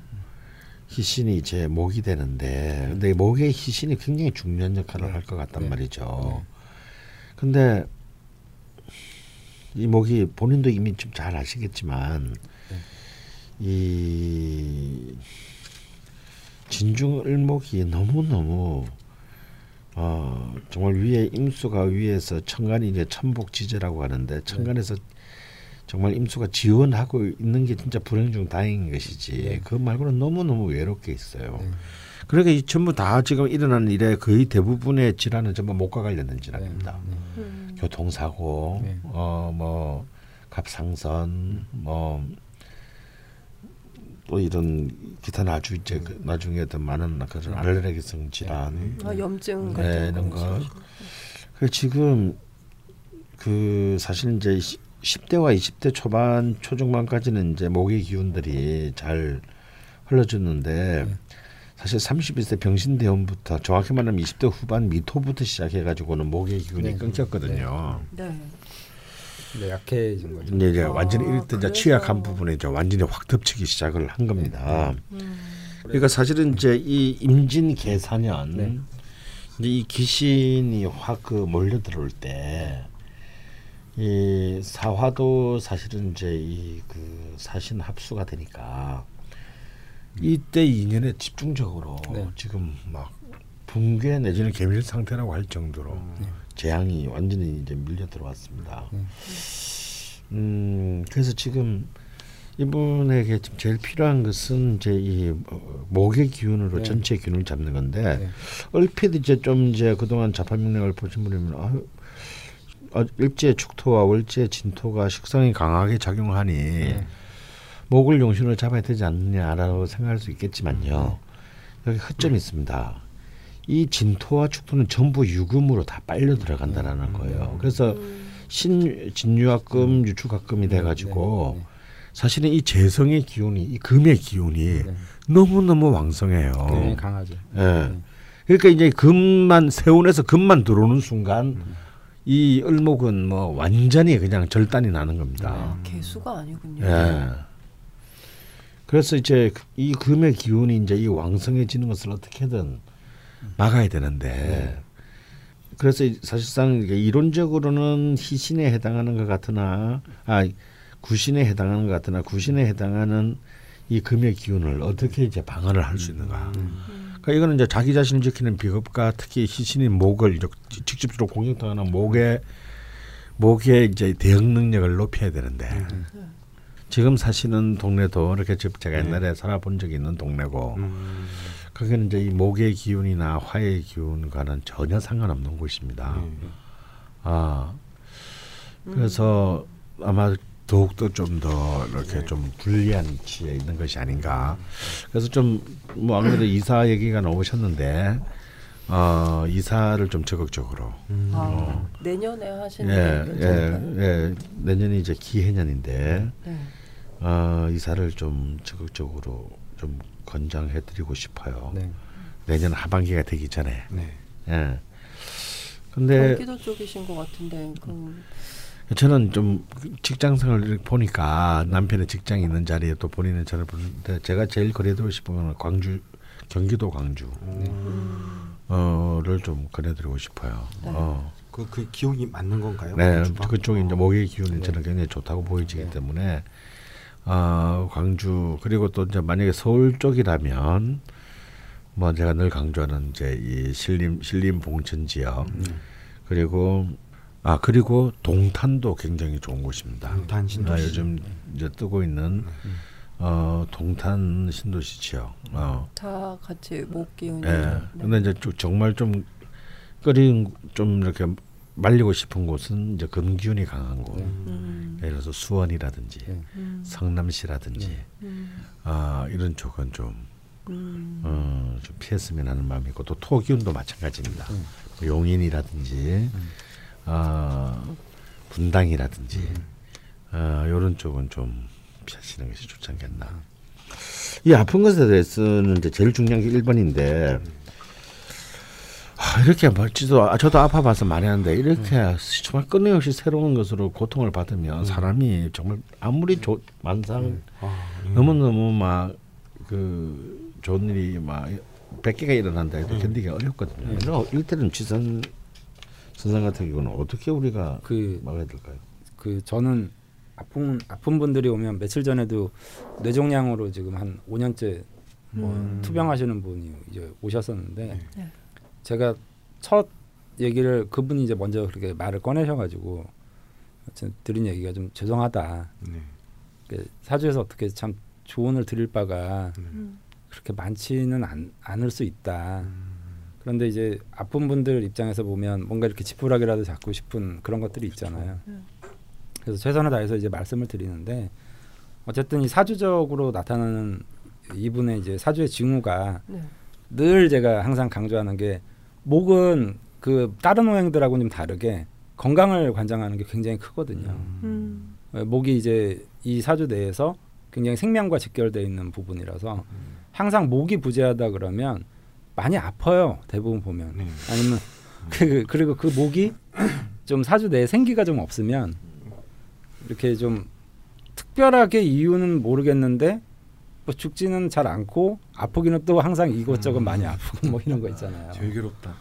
희신이 제 목이 되는데 근데 목의 희신이 굉장히 중요한 역할을 할 것 같단 네. 말이죠. 근데 이 목이 본인도 이미 좀 잘 아시겠지만 네. 이 진중 을목이 너무 너무 어 정말 위에 임수가 위에서 천간이 이제 천복지제라고 하는데 천간에서 정말 임수가 지원하고 있는 게 진짜 불행 중 다행인 것이지 네. 그거 말고는 너무 너무 외롭게 있어요. 네. 그러니까 이 전부 다 지금 일어나는 일에 거의 대부분의 질환은 전부 목과 관련된 질환입니다. 네. 음. 교통사고, 네. 어뭐 갑상선, 뭐 또 이런 기타 나주 이제 그 나중에 더 많은 그런 알레르기성 질환, 아, 염증 네, 같은 이런 거. 거. 그 지금 그 사실 이제 10대와 20대 초반 초중반까지는 이제 모기 기운들이 잘 흘러주는데 네. 사실 31세 병신 대원부터 정확히 말하면 20대 후반 미토부터 시작해가지고는 모기 기운이 네. 끊겼거든요. 네. 네, 약해진 거죠. 근데 이제 아, 완전히 그래서- 취약한 부분에 이제 완전히 확 덮치기 시작을 한 겁니다. 음. 그러니까 사실은 이제 이 임진 계사년 네. 이제 이 귀신이 확 그 몰려 들어올 때. 이 사화도 사실은 이제 이 그 사신 합수가 되니까 이때 인연에 집중적으로 네. 지금 막 붕괴 내지는 개밀 상태라고 할 정도로 네. 재앙이 완전히 이제 밀려 들어왔습니다. 네. 음 그래서 지금 이분에게 지금 제일 필요한 것은 이제 이 어, 목의 기운으로 네. 전체 기운을 잡는 건데 네. 얼핏 이제 좀 이제 그동안 자판명령을 보신 분이면 아, 어, 일제 축토와 월제 진토가 식성이 강하게 작용하니 네. 목을 용신으로 잡아야 되지 않느냐라고 생각할 수 있겠지만요. 네. 여기 허점이 있습니다. 이 진토와 축토는 전부 유금으로 다 빨려 들어간다라는 거예요. 그래서 음. 신 진유학금, 유축학금이 돼가지고 네. 사실은 이 재성의 기운이 이 금의 기운이 네. 너무 너무 왕성해요. 굉장히 강하죠. 예. 네. 그러니까 이제 금만 세운에서 금만 들어오는 순간 음. 이 을목은 뭐 완전히 그냥 절단이 나는 겁니다. 아, 개수가 아니군요. 예. 그래서 이제 그- 이 금의 기운이 이제 이 왕성해지는 것을 어떻게든 막아야 되는데 그래서 이- 사실상 이게 이론적으로는 희신에 해당하는 것 같으나 아 구신에 해당하는 것 같으나 구신에 해당하는 이 금의 기운을 어떻게 이제 방어를 할 수 있는가. 음. 그러니까 이거는 이제 자기 자신을 지키는 비겁과 특히 희신인 목을 직접적으로 공격당하는 목의 목의 이제 대응 능력을 높여야 되는데 지금 사시는 동네도 이렇게 집 제가 옛날에 살아본 적이 있는 동네고 음. 거기는 이제 이 목의 기운이나 화의 기운과는 전혀 상관없는 곳입니다. 네. 아 그래서 아마 더욱더 좀 더 이렇게 좀 불리한 위치에 있는 것이 아닌가. 그래서 좀 뭐 아무래도 이사 얘기가 나오셨는데 어 이사를 좀 적극적으로 음. 아, 내년에 하시는 예, 게 예? 예. 내년이 이제 기해년인데 네. 어 이사를 좀 적극적으로 좀 권장해 드리고 싶어요. 네. 내년 하반기가 되기 전에. 네. 예. 근데 경기도 쪽이신 것 같은데 그럼 저는 좀 직장생활을 보니까 남편의 직장이 있는 자리에 또 본인은 저를 보는데 제가 제일 거래되고 싶은 건 광주 경기도 광주 음, 어를 좀 거래드리고 싶어요. 네. 어. 그, 그 기억이 맞는 건가요? 네? 그쪽이 이제 목의 기운이 네. 저는 굉장히 좋다고 보이지기 네. 때문에 어, 광주 그리고 또 이제 만약에 서울 쪽이라면 뭐 제가 늘 강조하는 이제 이 신림 신림 봉천 지역 음. 그리고 아 그리고 동탄도 굉장히 좋은 곳입니다. 동탄 아, 신도시. 요즘 이제 뜨고 있는 어, 동탄 신도시 지역. 어. 다 같이 목 기운이 예. 네. 근데 이제 좀 정말 좀 끓인 좀 이렇게 말리고 싶은 곳은 이제 금기운이 강한 곳. 네. 음, 예를 들어서 수원이라든지 네. 음, 성남시라든지 네. 음, 아 이런 쪽은 좀, 음. 어, 좀 피했으면 하는 마음이 있고 또 토기운도 마찬가지입니다. 음. 뭐 용인이라든지 아 분당이라든지 아 이런 쪽은 좀 피하시는 것이 좋지 않겠나. 이 아픈 것에 대해서는 이제 제일 중요한 게 1번인데 아, 이렇게 멀지도 아, 저도 아파봐서 하는데 이렇게 정말 끊임없이 새로운 것으로 고통을 받으면 사람이 정말 아무리 조, 만상 아, 예. 너무 너무 막 그 좋은 일이 막 100개가 일어난다 해도 견디기 어렵거든요. 그래서 일대는 지선 선상 같은 경우는 어떻게 우리가 그 막아야 될까요? 그 저는 아픈 아픈 분들이 오면 며칠 전에도 뇌종양으로 지금 한 5년째 뭐 음. 투병하시는 분이 이제 오셨었는데 네. 제가 첫 얘기를 그분이 이제 먼저 그렇게 말을 꺼내셔가지고 드린 얘기가 좀 죄송하다. 네. 그 사주에서 어떻게 참 조언을 드릴 바가 음. 그렇게 많지는 않, 않을 수 있다. 그런데 이제 아픈 분들 입장에서 보면 뭔가 이렇게 지푸라기라도 잡고 싶은 그런 것들이 있잖아요. 음. 그래서 최선을 다해서 이제 말씀을 드리는데 어쨌든 이 사주적으로 나타나는 이분의 이제 사주의 징후가 네. 늘 제가 항상 강조하는 게 목은 그 다른 오행들하고는 좀 다르게 건강을 관장하는 게 굉장히 크거든요. 음. 어, 목이 이제 이 사주 내에서 굉장히 생명과 직결되어 있는 부분이라서 항상 목이 부재하다 그러면 많이 아파요. 대부분 보면 네. 아니면 그 그리고 그 목이 좀 사주 내에 생기가 좀 없으면 이렇게 좀 특별하게 이유는 모르겠는데 뭐 죽지는 잘 않고 아프기는 또 항상 이것저것 많이 아프고 뭐 이런 거 있잖아요. 제일 괴롭다.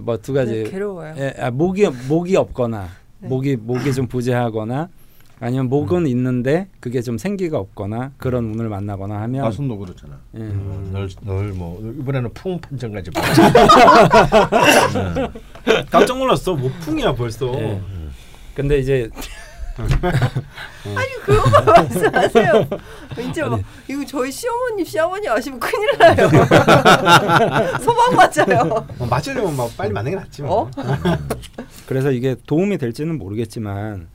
뭐두 네, 가지 괴로워요. 예, 아, 목이 목이 없거나 네. 목이 목이 좀 부재하거나 아니면 목은 있는데 그게 좀 생기가 없거나 그런 운을 만나거나 하면 가슴도 그렇잖아. 예. 널널뭐 이번에는 풍 판정까지 봐. 깜짝 놀랐어. 모풍이야 벌써. 예. 근데 이제 아니 그거 말씀하세요. 왠지 막 이거 저희 시어머님 시어머니 아시면 큰일 나요. 소방 맞아요. 어, 맞으려면 막 빨리 맞는 게 낫지 뭐. 어? 그래서 이게 도움이 될지는 모르겠지만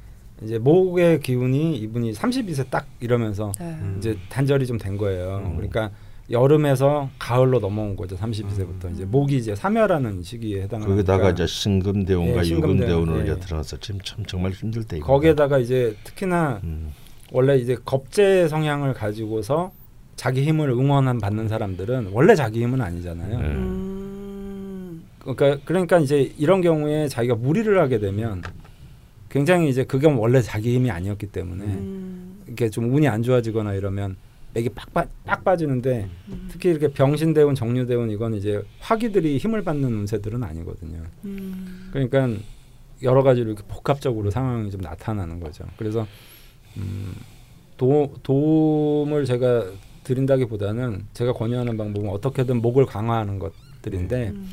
이제 목의 기운이 이분이 32세 딱 이러면서 네. 이제 단절이 좀 된 거예요. 음. 그러니까 여름에서 가을로 넘어온 거죠. 32세부터 이제 목이 이제 사멸하는 시기에 해당하니까 거기다가 이제 신금대운과 예, 유금대운으로 예. 이제 들어가서 지금 참 정말 힘들 때. 거기에다가 이제 특히나 음. 원래 이제 겁제 성향을 가지고서 자기 힘을 응원한 받는 사람들은 원래 자기 힘은 아니잖아요. 네. 음. 그러니까 그러니까 이제 이런 경우에 자기가 무리를 하게 되면 굉장히 이제 그게 원래 자기 힘이 아니었기 때문에 음. 이렇게 좀 운이 안 좋아지거나 이러면 맥이 빡빡 빡 빠지는데 음. 특히 이렇게 병신대운 정류대운 이건 이제 화기들이 힘을 받는 운세들은 아니거든요. 음. 그러니까 여러 가지로 이렇게 복합적으로 상황이 좀 나타나는 거죠. 그래서 음, 도, 도움을 제가 드린다기보다는 제가 권유하는 방법은 어떻게든 목을 강화하는 것들인데 음.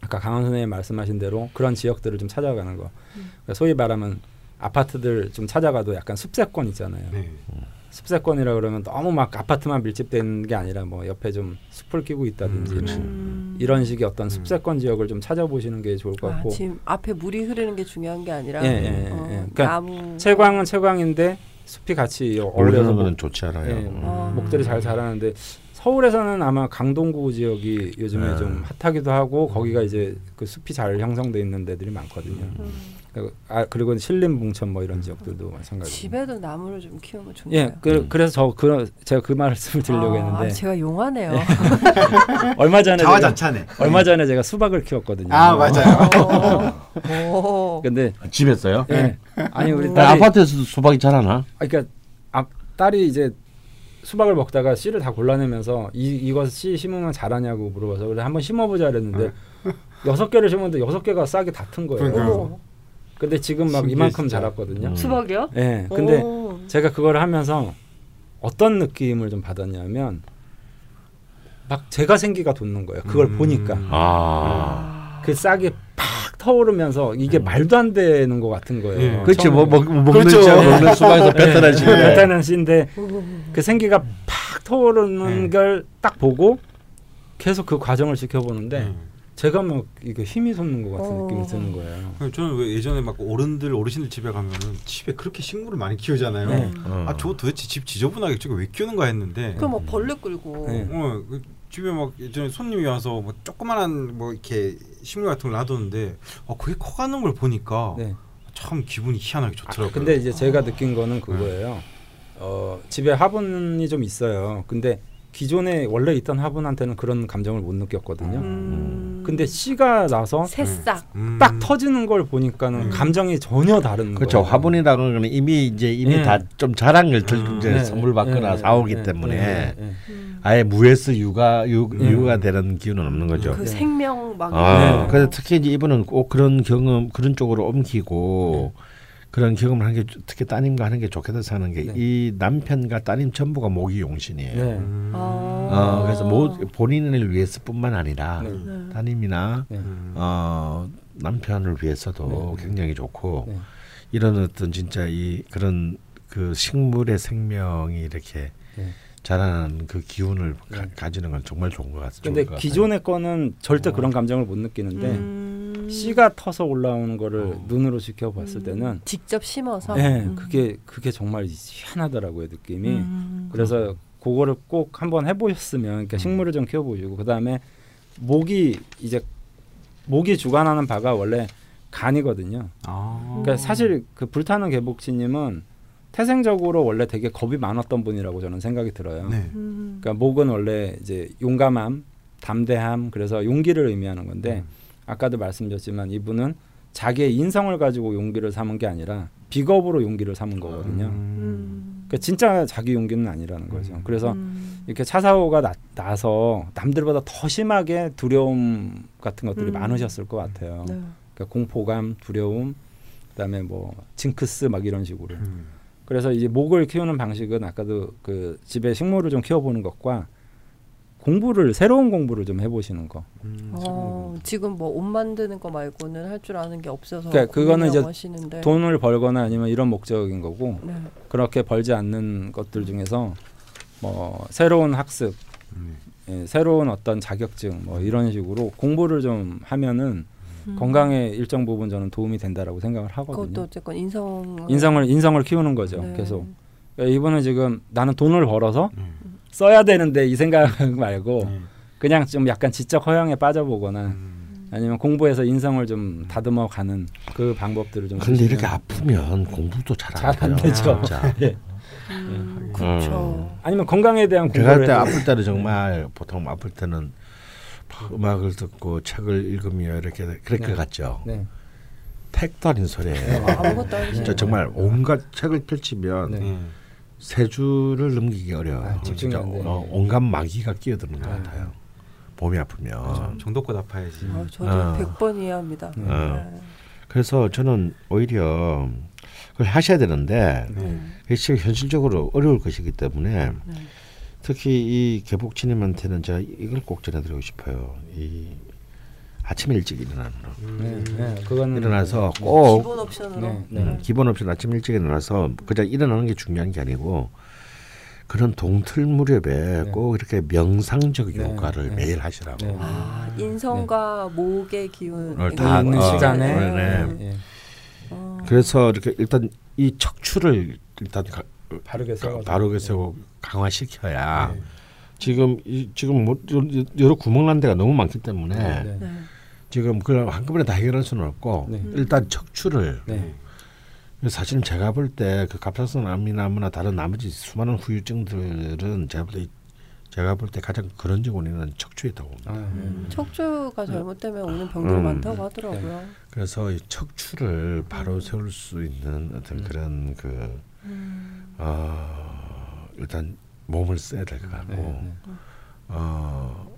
아까 강원 선생님 말씀하신 대로 그런 지역들을 좀 찾아가는 거. 음. 그러니까 소위 말하면 아파트들 좀 찾아가도 약간 숲세권 있잖아요. 네. 숲세권이라 그러면 너무 막 아파트만 밀집된 게 아니라 뭐 옆에 좀 숲을 끼고 있다든지 음, 뭐 음. 이런 식의 어떤 숲세권 지역을 좀 찾아보시는 게 좋을 것 아, 같고 지금 앞에 물이 흐르는 게 중요한 게 아니라 예, 예, 예, 어, 예. 그러니까 나무 채광은 채광인데 숲이 같이 어울려서 건 좋지 않아요. 예, 음. 아. 목들이 잘 자라는데 서울에서는 아마 강동구 지역이 요즘에 네. 좀 핫하기도 하고 거기가 이제 그 숲이 잘 형성돼 있는 데들이 많거든요. 음. 그- 아 그리고 신림 봉천 뭐 이런 지역들도 마찬가지고. 집에도 나무를 좀 키우면 좋네요. 예, 그, 그래서 저 그, 제가 그 말씀을 드리려고 아, 했는데 예. 제가 용하네요. 얼마 전에 자화자찬해. 얼마 전에 제가 수박을 키웠거든요. 아 맞아요. 어. 오. 근데 집에서요? 예, 아니 우리 음. 아, 딸이 아파트에서도 수박이 자라나? 아, 그러니까 아, 딸이 이제 수박을 먹다가 씨를 다 골라내면서 이 이거 씨 심으면 잘하냐고 물어봐서 그래 한번 심어보자 그랬는데 여섯 개를 심었는데 여섯 개가 싹이 다튼 거예요. 그러니까요. 어머. 근데 지금 막 이만큼 진짜. 자랐거든요. 음. 수박이요? 예. 근데 오. 제가 그걸 하면서 어떤 느낌을 좀 받았냐면 막 제가 생기가 돋는 거예요. 그걸 음. 보니까 아. 그 싹이 팍 터오르면서 이게 말도 안 되는 것 같은 거예요. 예. 그렇지 뭐 먹, 먹는 그렇죠. 자 먹는 수박에서 뱉어낸 식. 베타는 씨인데 음. 그 생기가 팍 터오르는 네. 걸딱 보고 계속 그 과정을 지켜보는데 네. 제가 막 이거 힘이 솟는 것 같은 어. 느낌이 드는 거예요. 저는 왜 예전에 막 어른들 어르신들 집에 가면은 집에 그렇게 식물을 많이 키우잖아요. 네. 어. 아저 도대체 집 지저분하게 저거 왜 키우는가 했는데 그럼 막 벌레 끌고. 네. 어, 그 집에 막 예전에 손님이 와서 뭐 조그만한 뭐 이렇게 식물 같은 걸 놔뒀는데 어 그게 커가는 걸 보니까 네. 참 기분이 희한하게 아, 좋더라고요. 근데 이제 제가 느낀 거는 그거예요. 어, 집에 화분이 좀 있어요. 근데 기존에 원래 있던 화분한테는 그런 감정을 못 느꼈거든요. 음. 근데 씨가 나서 새싹. 음. 딱 터지는 걸 보니까는 음. 감정이 전혀 다른 그렇죠. 거예요. 화분이라는 거는 이미 이제 이미 예. 다좀 자란 걸 들, 음. 이제 네, 선물 받거나 네, 사오기 네, 때문에 네, 네. 음. 아예 무에서 유가 유, 음. 유가 되는 기운은 없는 거죠. 그 네. 생명 막. 아, 네. 근데 특히 이제 이분은 꼭 그런 경험 그런 쪽으로 옮기고 그런 경험을 하는 게 특히 따님과 하는 게 좋겠다 생각하는 게 네. 이 남편과 따님 전부가 모기 용신이에요. 네. 음. 아. 어, 그래서 모, 본인을 위해서뿐만 아니라 네. 네. 따님이나. 어, 남편을 위해서도 네. 굉장히 좋고 네. 이런 어떤 진짜 이 그런 그 식물의 생명이 이렇게 네. 자라는 그 기운을 가, 네. 가지는 건 정말 좋은 것 같아요. 근데. 기존의 거는 절대 그런 감정을 못 느끼는데 음. 씨가 터서 올라오는 거를 어. 눈으로 지켜봤을 음. 때는 직접 심어서. 네, 음. 그게 그게 정말 희한하더라고요 느낌이. 음. 그래서 그거를 꼭 한번 해보셨으면 그러니까 식물을 좀 키워보시고 그 다음에 목이 이제 목이 주관하는 바가 원래 간이거든요. 아. 그러니까 어. 사실 그 불타는 개복치님은 태생적으로 원래 되게 겁이 많았던 분이라고 저는 생각이 들어요. 네. 음. 그러니까 목은 원래 이제 용감함, 담대함, 그래서 용기를 의미하는 건데 아까도 말씀드렸지만 이분은 자기의 인성을 가지고 용기를 삼은 게 아니라 비겁으로 용기를 삼은 거거든요. 음. 그러니까 진짜 자기 용기는 아니라는 거죠. 음. 그래서 음. 이렇게 차 사고가 나, 나서 남들보다 더 심하게 두려움 같은 것들이 음. 많으셨을 것 같아요. 네. 그러니까 공포감, 두려움, 그다음에 뭐 징크스 막 이런 식으로. 음. 그래서 이제 목을 키우는 방식은 아까도 그 집에 식물을 좀 키워보는 것과 공부를 새로운 공부를 좀 해보시는 거. 음. 어, 지금 뭐 옷 만드는 거 말고는 할 줄 아는 게 없어서 그러니까 그거는 이제 하시는데. 돈을 벌거나 아니면 이런 목적인 거고 네. 그렇게 벌지 않는 것들 중에서 뭐 새로운 학습, 음. 예, 새로운 어떤 자격증 뭐 이런 식으로 공부를 좀 하면은 음. 건강에 일정 부분 저는 도움이 된다라고 생각을 그것도 하거든요. 어쨌건 인성 인성을 인성을 키우는 거죠. 네. 계속 그러니까 이분은 지금 나는 돈을 벌어서 음. 써야 되는데 이 생각 말고 네. 그냥 좀 약간 지적 허영에 빠져보거나 음. 아니면 공부해서 인성을 좀 다듬어 가는 그 방법들을 좀 근데 이렇게 아프면 공부도 잘 안. 되죠. 진짜. 예. 음, 음. 그렇죠. 아니면 건강에 대한 제가 공부를 때 해서- 아플 때는 정말 보통 아플 때는 막 음악을 듣고 책을 읽으며 이렇게 그렇게 네. 갔죠. 네. 택도 아닌 소리예요. 아무것도 아니죠. 진짜 정말 온갖 책을 펼치면 네. 네. 세 줄을 넘기기 어려워요. 아, 집중이 진짜 안 돼요. 어, 온갖 마귀가 끼어드는 것 네. 같아요. 몸이 아프면. 그렇죠. 정도껏 아파야지. 아, 저도 어. 100번 이해합니다. 네. 어. 네. 그래서 저는 오히려 그걸 하셔야 되는데 네. 그게 지금 현실적으로 어려울 것이기 때문에 네. 특히 이 개복치님한테는 제가 이걸 꼭 전해드리고 싶어요. 이 아침에 일찍 일어나는 거. 네, 네, 그거는 일어나서 꼭 기본 옵션으로. 네, 네. 음, 기본 없이 아침 일찍 일어나서 그냥 일어나는 게 중요한 게 아니고 그런 동틀 무렵에 네. 꼭 이렇게 명상적 네, 요가를 네. 매일 하시라고. 네. 아, 인성과 목의 기운 어, 다 있는 어, 시간에 네, 예, 어. 그래서 이렇게 일단 이 척추를 일단 가, 바르게 세워 바르게 세우고 강화시켜야 네. 지금 이 지금 뭐 여러- 여러 구멍 난 데가 너무 많기 때문에 네, 네. 네. 지금 그걸 한꺼번에 다 해결할 수는 없고 네. 일단 척추를 네. 사실 제가 볼 때 그 갑작선 암이나무나 다른 나머지 수많은 후유증들은 제가 볼 때 제가 볼 때 가장 근원적 원인은 척추에 있다고 봅니다. 아, 네. 음, 척추가 잘못되면 오는 병들이 음. 많다고 하더라고요. 그래서 이 척추를 바로 세울 수 있는 어떤 음. 그런 그 음. 어, 일단 몸을 써야 될 것 같고 네, 네. 어,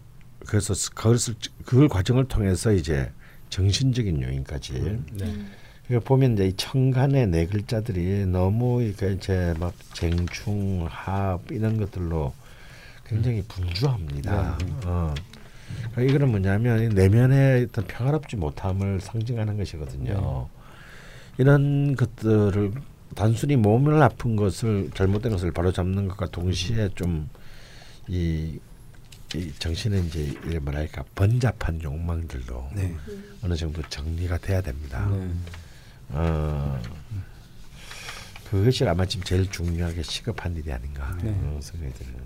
그래서 스- 그것을 그 과정을 통해서 이제 정신적인 요인까지 네. 그러니까 보면 이제 이 청간의 네 글자들이 너무 이렇게 이제 막 쟁충 합 이런 것들로 굉장히 분주합니다. 네, 네. 어. 그러니까 이거는 뭐냐면 이 내면의 어떤 평화롭지 못함을 상징하는 것이거든요. 이런 것들을 단순히 몸을 아픈 것을 잘못된 것을 바로 잡는 것과 동시에 좀 이 이 정신의 이제 이 뭐랄까 번잡한 욕망들도 네. 어느 정도 정리가 돼야 됩니다. 네. 어, 그것이 아마 지금 제일 중요하게 시급한 일이 아닌가 네. 어, 생각이 드네요.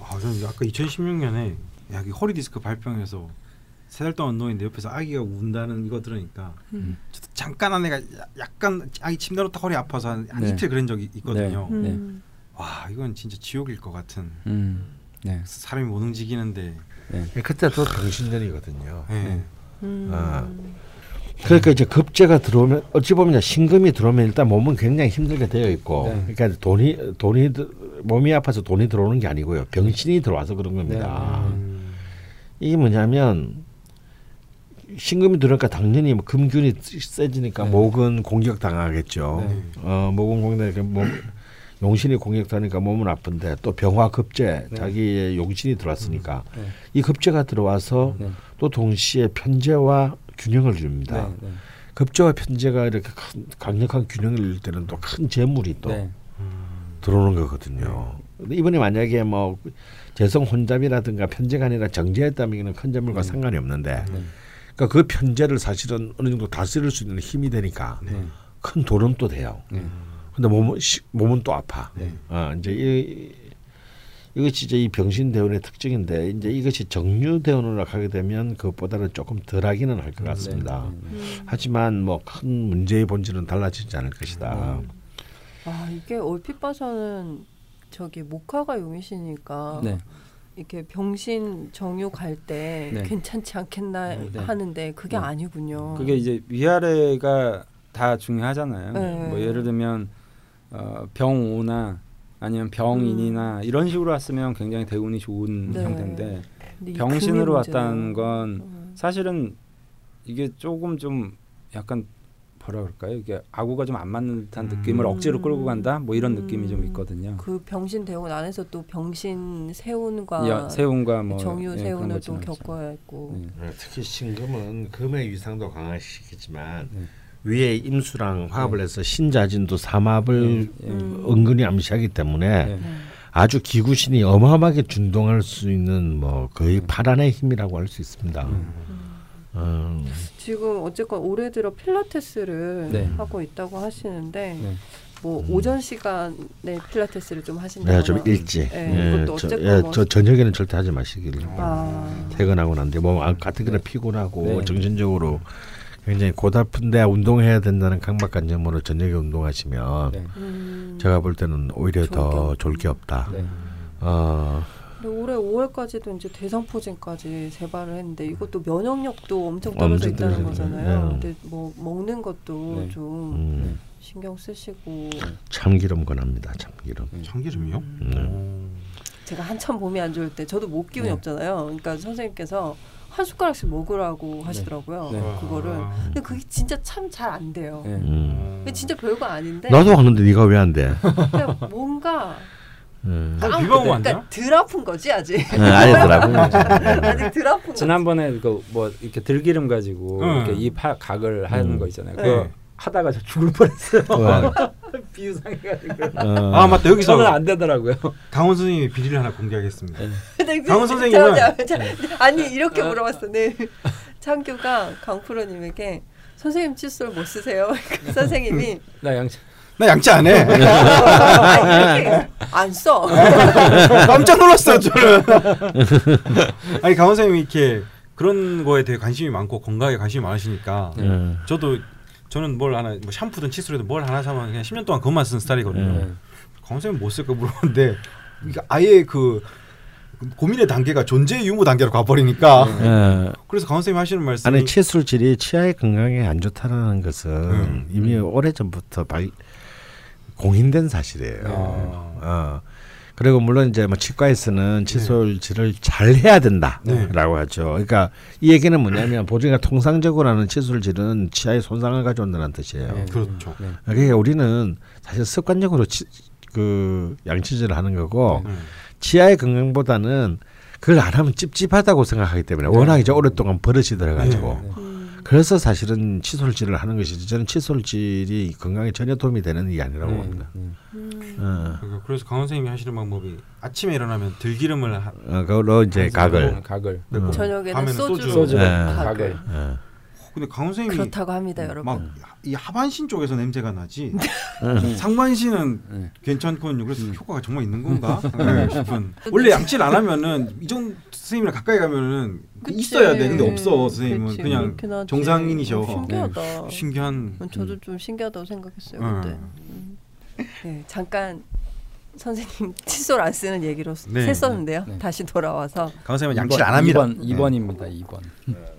아, 저는 아까 2016년에 여기 허리 디스크 발병해서 세 달 동안 누워있는데 옆에서 아기가 운다는 이거 들으니까 음. 저도 잠깐 한 애가 야- 약간 아기 침대로 딱 허리 아파서 한, 한 네. 이틀 그런 적이 있거든요. 네. 음. 와 이건 진짜 지옥일 것 같은 음. 네. 사람이 못 움직이는데 네. 그때도 병신전이거든요. 네. 음. 아. 그러니까 이제 급제가 들어오면 어찌 보면 신금이 들어오면 일단 몸은 굉장히 힘들게 되어 있고 네. 그러니까 돈이 돈이 드- 몸이 아파서 돈이 들어오는 게 아니고요 병신이 들어와서 그런 겁니다. 음. 이게 뭐냐면 신금이 들어니까 당연히 뭐 금균이 세지니까 네. 목은 공격 당하겠죠. 네. 어 목은 공격 몸 용신이 공격하니까 몸은 아픈데 또 병화 급제 네. 자기의 용신이 들어왔으니까 네. 이 급제가 들어와서 네. 또 동시에 편제와 균형을 이룹니다. 네. 네. 급제와 편제가 이렇게 큰, 강력한 균형을 이룰 때는 또 큰 재물이 또 네. 들어오는 거거든요. 근데 이번에 만약에 뭐 재성 혼잡이라든가 편제가 아니라 정제했다면 큰 재물과 네. 상관이 없는데 네. 그러니까 그 편제를 사실은 어느 정도 다스릴 수 있는 힘이 되니까 네. 큰 도움도 돼요. 네. 근데 몸은 시- 몸은 또 아파. 네. 어, 이제 이 이것이 이제 이 병신 대운의 특징인데 이제 이것이 정류 대운으로 가게 되면 그것보다는 조금 덜하기는 할 것 같습니다. 네. 네. 하지만 뭐 큰 문제의 본질은 달라지지 않을 것이다. 아 이게 얼핏 봐서는 저기 목화가 용이시니까 네. 이렇게 병신 정유 갈때 네. 괜찮지 않겠나 네. 하는데 그게 네. 아니군요. 그게 이제 위아래가 다 중요하잖아요. 네. 뭐 예를 들면 어, 병오나 아니면 병인이나 이런 식으로 왔으면 굉장히 대운이 좋은 음. 네. 상태인데 병신으로 왔다는. 건 음. 사실은 이게 조금 좀 약간 뭐라 그럴까요? 이게 아구가 좀 안 맞는 듯한 음. 느낌을 억지로 끌고 간다. 뭐 이런 느낌이 좀 음. 있거든요. 그 병신 대운 안에서 또 병신 세운과 야, 세운과 뭐 정유 예, 세운을 거 좀. 겪어야 했고 네. 어, 특히 신금은 금의 위상도 강화시키지만 네. 위에 임수랑 화합을 해서 신자진도 삼합을 예. 음. 은근히 암시하기 때문에 네. 네. 아주 기구신이 어마어마하게 준동할 수 있는 뭐 거의 파란의 힘이라고 할 수 있습니다. 음. 지금 어쨌건 올해 들어 필라테스를 네. 하고 있다고 하시는데 네. 뭐 오전 시간에 필라테스를 좀 하신다거나 네, 좀 일찍. 네, 이것도 저, 예, 뭐- 저 저녁에는 절대 하지 마시길. 아, 퇴근하고 난뒤 뭐 아, 가뜩이나 피곤하고 네. 정신적으로 굉장히 고달픈데 운동해야 된다는 강박관념으로 저녁에 운동하시면 네. 음. 제가 볼 때는 오히려 더. 좋을 게 없다. 네. 어, 올해 5월까지도 이제 대상포진까지 재발을 했는데 이것도 면역력도 엄청 떨어져 엄청 있다는. 거잖아요. 네. 근데 뭐 먹는 것도 네. 좀 음, 신경 쓰시고 참기름 권합니다. 참기름. 참기름이요? 음. 제가 한참 몸이 안 좋을 때 저도 목 기운이 네. 없잖아요. 그러니까 선생님께서 한 숟가락씩 먹으라고 하시더라고요. 네. 그거를. 근데 그게 진짜 참 잘 안 돼요. 네. 음. 진짜 별거 아닌데 나도 하는데 네가 왜 안 돼? 그냥 뭔가 음. 아, 아, 비벼 먹으면 안 돼요? 그러니까 덜 아픈 거지 아직. 어, 아니더라고. 아직 덜 아픈 거지. 지난번에 그 뭐 이렇게 들기름 가지고 응. 이렇게 입 하- 각을 하는 음. 거 있잖아요. 네. 그거 하다가 저 죽을 뻔했어요. 왜? 비유상해가지고. 어, 아 맞다 여기서 저는 안 되더라고요. 강원 선생님의 비리를 하나 공개하겠습니다. 그- 강원 선생님은-. 자, 아니 이렇게 물어봤어. 네. 창규가 강프로님에게 선생님 칫솔 못 쓰세요? 그 선생님이 나 양치. 나 양치 안 해. 안 써. 깜짝 놀랐어요 저는. 아니 강원 선생님이 이렇게 그런 거에 대해 관심이 많고 건강에 관심이 많으시니까 네. 어, 저도 저는 뭘 하나 뭐 샴푸든 칫솔이든 뭘 하나 사면 그냥 10년 동안 그것만 쓰는 스타일이거든요. 음. 네. 선생님 못 쓸까 물어봤는데 아예 그 고민의 단계가 존재 유무 단계로 가버리니까 어, 그래서 강원 선생님 하시는 말씀이 아니 칫솔질이 치아의 건강에 안 좋다는 것은 음. 이미 오래 전부터 발 공인된 사실이에요. 어. 어. 그리고 물론 이제 뭐 치과에서는 칫솔질을 잘 해야 된다라고 네. 하죠. 그러니까 이 얘기는 뭐냐면 보증가 통상적으로 하는 칫솔질은 치아에 손상을 가져온다는 뜻이에요. 네. 그렇죠. 네. 그러니까 우리는 사실 습관적으로 치, 그 양치질을 하는 거고 음. 치아의 건강보다는 그걸 안 하면 찝찝하다고 생각하기 때문에 워낙 이제 오랫동안 버릇이 들어가지고 네. 음, 그래서 사실은 칫솔질을 하는 것이지 저는 칫솔질이 건강에 전혀 도움이 되는 일이 아니라고 네. 봅니다. 네. 음. 어, 그러니까 그래서 강원 선생님이 하시는 방법이 아침에 일어나면 들기름을 하, 어, 그걸로 이제 각을 각을. 넣고 음. 저녁에는 밤에는 소주. 소주 네. 각을. 어, 근데 강원 선생님이 그렇다고 합니다, 여러분. 막이 하반신 쪽에서 냄새가 나지 음. 상반신은 네. 괜찮거든요. 그래서 효과가 정말 있는 건가 네, 싶은. 원래 양치를 안 하면은 이정 선생님이랑 가까이 가면은 그치. 있어야 돼. 근데 없어 선생님은 그치, 그냥 그렇긴 하지. 정상인이셔. 어, 신기하다. 신기한. 저도 좀 신기하다고 생각했어요 음. 그때. 음. 네, 잠깐 선생님 칫솔 안 쓰는 얘기로 네. 했었는데요. 네. 다시 돌아와서 강원 선생님은 양치를 안 합니다. 2번 2번입니다. 2번.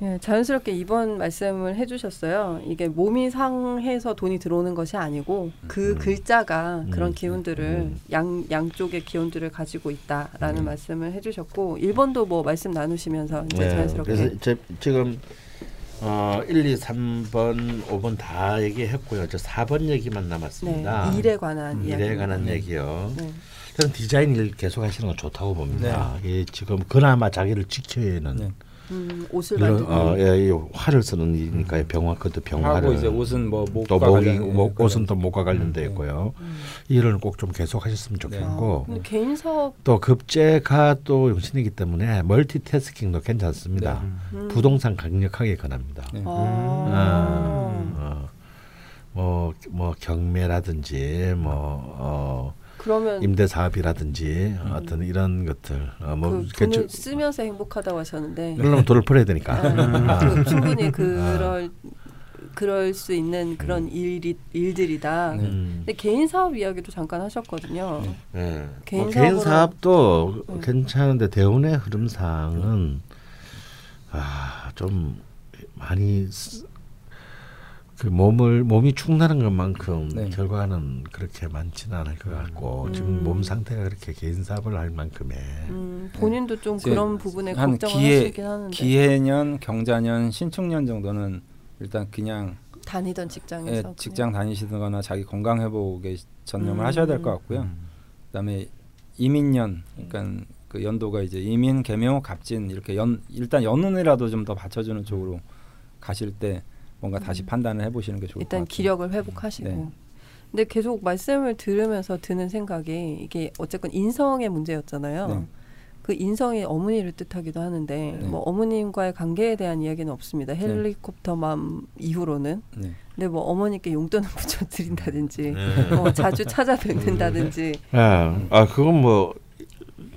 예, 자연스럽게 이번 말씀을 해주셨어요. 이게 몸이 상해서 돈이 들어오는 것이 아니고 그 음. 글자가 그런 음. 기운들을 음. 양 양쪽의 기운들을 가지고 있다라는 말씀을 해주셨고 1번도 뭐 말씀 나누시면서 이제 네, 자연스럽게 그래서 제, 지금 어 1, 2, 3번, 5번 다 얘기했고요. 저 4번 얘기만 네, 남았습니다. 일에 관한 이야기. 일에 관한 얘기요. 네. 저는 디자인 일 계속 하시는 건 좋다고 봅니다. 이 지금 그나마 자기를 지켜야 하는 네. 음, 옷을 이런 만들고 어, 예, 이 활을 쓰는 일이니까요. 병화 그것도 병화를 하고 이제 옷은 뭐 목과 또 목이 관련- 목, 예, 옷은 또 목과 관련돼 음, 있고요. 음. 이 일은 꼭좀 계속 하셨으면 좋겠고 근데 개인 사업 또 급제가 또 용신이기 때문에 멀티태스킹도 괜찮습니다. 음. 부동산 강력하게 권합니다. 네. 아. 어, 뭐, 뭐 경매라든지 뭐 어, 그러면 임대 사업이라든지 어떤 이런 것들 어, 뭐 그 돈을 저- 쓰면서 행복하다고 하셨는데 물론 돈을 벌어야 되니까. 아, 그 아. 충분히 그럴 그럴 수 있는 그런 일이 일들이다. 네. 음. 근데 개인 사업 이야기도 잠깐 하셨거든요. 예. 개인 뭐 개인 사업도 네. 괜찮은데 대운의 흐름상은 아 좀 많이 쓰- 그 몸을 몸이 축나는 것만큼 네. 결과는 그렇게 많지는 않을 것 같고 음. 지금 몸 상태가 그렇게 개인 사업을 할 만큼의 음, 본인도 좀 그런 부분에 한 걱정을 기해- 하시긴 하는데 기해년, 경자년, 신축년 정도는 일단 그냥 다니던 예, 직장에서 직장 다니시거나 자기 건강 회복에 전념을 음. 하셔야 될 것 같고요. 음. 그다음에 이민년, 그러니까 그 연도가 이제 이민, 개묘, 갑진 이렇게 연 일단 연운이라도 좀 더 받쳐주는 쪽으로 가실 때 뭔가 다시 음. 판단을 해보시는 게 좋을 것 일단 같아요. 기력을 회복하시고. 네. 근데 계속 말씀을 들으면서 드는 생각이 이게 어쨌건 인성의 문제였잖아요. 네. 그 인성이 어머니를 뜻하기도 하는데 네. 뭐 어머님과의 관계에 대한 이야기는 없습니다. 헬리콥터맘 이후로는. 네. 근데 뭐 어머니께 용돈을 붙여 드린다든지 네. 뭐 자주 찾아뵙는다든지 예. 아 그건 뭐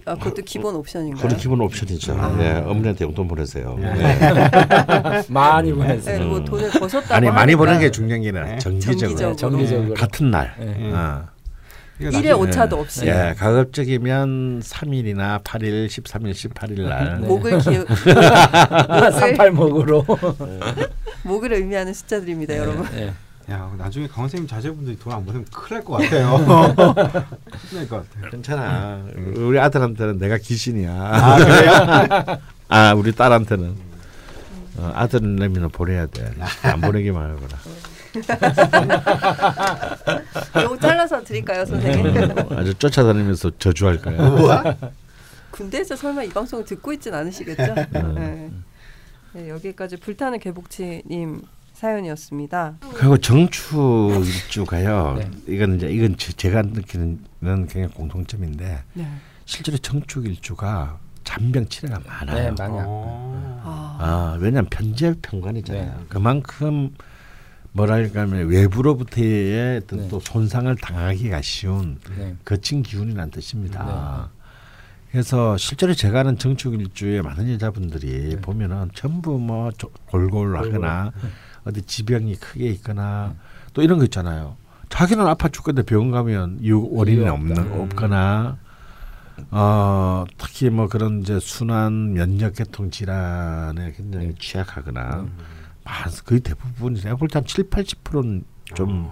아 그것도 기본 옵션인가요? 그건 기본 옵션이죠. 아. 예, 어머니한테 용돈 보내세요. 예. 예. 많이 네, 보냈어요. 뭐 음. 돈을 버셨다고 아니 많이 하니까 보는 게 중요한 게 아니라 네. 정기적으로 정기적으로. 정기적으로. 같은 날. 네. 어. 일에 나중에- 오차도 없이 예, 가급적이면 3일이나 8일, 13일, 18일 날 네. 목을 기목 삼팔목으로. 목을 의미하는 숫자들입니다, 여러분. 네. 야 나중에 강원 선생님 자제분들이 돈 안 보내면 큰일 날 것 같아요. 큰일 날것 같아요. 괜찮아. 우리 아들한테는 내가 귀신이야. 아 그래요? 아, 우리 딸한테는 어, 아들은 내면 보내야 돼. 안 보내기만 하거라. 요거 잘라서 드릴까요, 선생님? 어, 아주 쫓아다니면서 저주할 거야. 뭐야? 군대에서 설마 이 방송을 듣고 있진 않으시겠죠? 네. 네, 여기까지 불타는 개복치님 사연이었습니다. 그리고 정축 일주가요. 네. 이건 이제 이건 제- 제가 느끼는 굉장히 공통점인데 네. 실제로 정축 일주가 잔병 치레가 네, 많아요. 아파요. 어. 아, 아, 왜냐하면 편재 평관이잖아요. 네. 그만큼 뭐랄까 하면 외부로부터의 어떤 네. 또 손상을 당하기가 쉬운 네. 거친 기운이라는 뜻입니다. 그래서 실제로 제가 아는 정축 일주의 많은 여자분들이 네. 보면은 전부 뭐 조- 골골하거나 어디 지병이 크게 있거나 또 이런 거 있잖아요. 자기는 아파 죽겠는데 병원 가면 유 원인이 없는 없다. 없거나 어 특히 뭐 그런 이제 순환 면역계통 질환에 굉장히 네. 취약하거나 음. 아, 거의 대부분이 내가 볼 때 한 7, 80%는 좀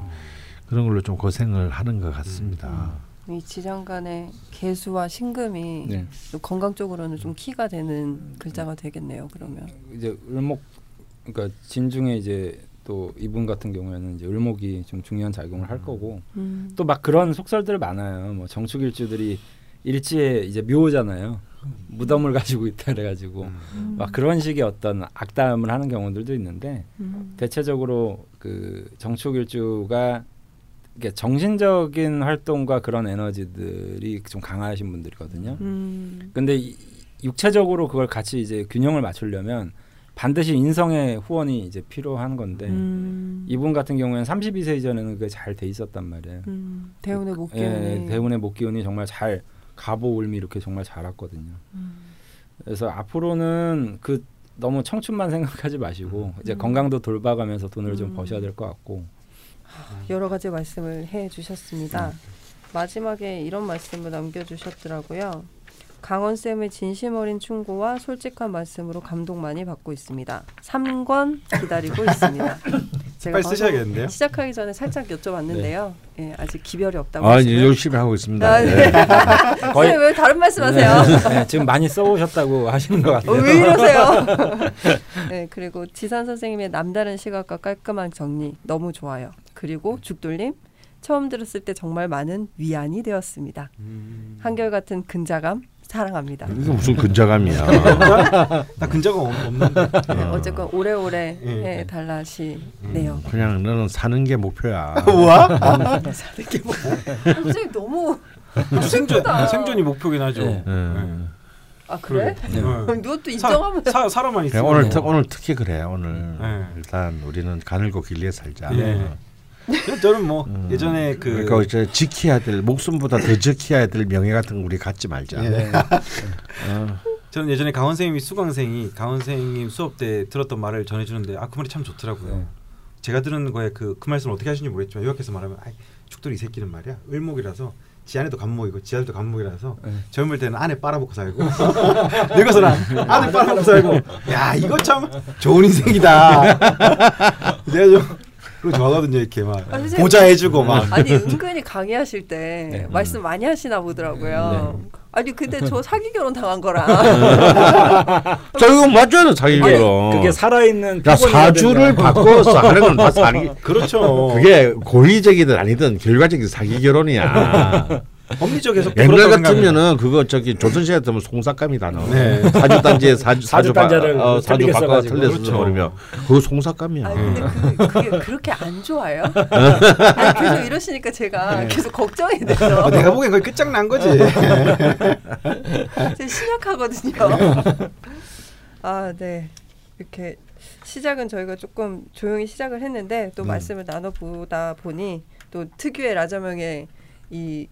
그런 걸로 좀 고생을 하는 것 같습니다. 이 지장간의 개수와 신금이 네. 좀 건강 쪽으로는 좀 키가 되는 글자가 되겠네요. 그러면 이제 을목 그러니까 진 중에 이제 또 이분 같은 경우에는 이제 을목이 좀 중요한 작용을 할 거고 음. 또막 그런 속설들 많아요. 뭐 정축일주들이 일지에 이제 묘잖아요. 무덤을 가지고 있다 그래가지고 음. 막 그런 식의 어떤 악담을 하는 경우들도 있는데 음. 대체적으로 그 정축일주가 이게 정신적인 활동과 그런 에너지들이 좀 강하신 분들이거든요. 음. 근데 이- 육체적으로 그걸 같이 이제 균형을 맞추려면 반드시 인성의 후원이 이제 필요한 건데 음. 이분 같은 경우에는 32세 이전에는 그게 잘 돼 있었단 말이에요. 음. 대운의 목 예, 기운이 대운의 목 기운이 정말 잘 가보 울미 이렇게 정말 잘 왔거든요. 음. 그래서 앞으로는 그 너무 청춘만 생각하지 마시고 이제 음. 건강도 돌봐가면서 돈을 좀 음. 버셔야 될 것 같고 여러 가지 말씀을 해 주셨습니다. 음. 마지막에 이런 말씀을 남겨주셨더라고요. 강원 쌤의 진심 어린 충고와 솔직한 말씀으로 감동 많이 받고 있습니다. 3권 기다리고 있습니다. 제가 빨리 쓰셔야겠는데요. 시작하기 전에 살짝 여쭤봤는데요. 예, 아직 기별이 없다고 아. 이제 열심히 하고 있습니다. 아, 네. 네. 선생님 왜 다른 말씀하세요? 네, 지금 많이 써오셨다고 하시는 것 어, 같아요. 왜 이러세요? 네, 그리고 지산 선생님의 남다른 시각과 깔끔한 정리 너무 좋아요. 그리고 죽돌림 처음 들었을 때 정말 많은 위안이 되었습니다. 음. 한결 같은 근자감 사랑합니다. 이게 무슨 근자감이야. 나 근자가 없- 없는데. 네, 어쨌건 오래오래 예. 해 달라시네요. 그냥 너는 사는 게 목표야. 우와. 사는 게 뭐? 선생님 너무 생존 슬프다. 생존이 목표긴 하죠. 네. 음. 아 그래? 네. 이것도 인정하면 사, 사 람만 있으면 그냥 오늘 특 오늘 특히 그래. 오늘 네. 일단 우리는 가늘고 길리에 살자. 예. 저는 뭐 음. 예전에 그 그러니까 이제 지켜야 될 목숨보다 더 지켜야 될 명예 같은 거 우리 갖지 말자. 예. 어. 저는 예전에 강원 선생님이 수강생이 강원 선생님 수업 때 들었던 말을 전해주는데 아 그 말이 참 좋더라고요. 네. 제가 들은 거에 그, 그 말씀을 어떻게 하시는지 모르겠지만 요약해서 말하면 아이 죽돌이 이 새끼는 말이야 을목이라서 지 안에도 간목이고 지 안에도 간목이라서 네. 젊을 때는 안에 빨아먹고 살고 늙어서는 안에 빨아먹고 살고 야 이거 참 좋은 인생이다. 내가 좀 그거 좋아하거든요 이렇게 막 아. 보좌해주고 막 아니 은근히 강의하실 때 네. 말씀 많이 하시나 보더라고요. 아니 근데 저 사기 결혼 당한 거랑 자 이거 맞잖아 사기 결혼. 그게 살아있는 야 사주를 바꿔서 하는 건 다 사기. 그렇죠. 그게 고의적이든 아니든 결과적인 사기 결혼이야. 법리적 해석 옛날 같으면은 그거 저기 조선시대 같으면 송삭감이다 너. 네. 사주 단지에 사주 사주 바, 사주단자를 어, 사주 바꿔 그렇죠. 버리면 그거 송삭감이야. 아니 근데 그, 그게 그렇게 안 좋아요? 아니, 계속 이러시니까 제가 계속 걱정이 돼서 어, 내가 보기엔 거의 끝장난 거지. 제가 신약하거든요. 아, 네. 이렇게 시작은 저희가 조금 조용히 시작을 했는데 또 음. 말씀을 나눠보다 보니 또 특유의 라자명의 이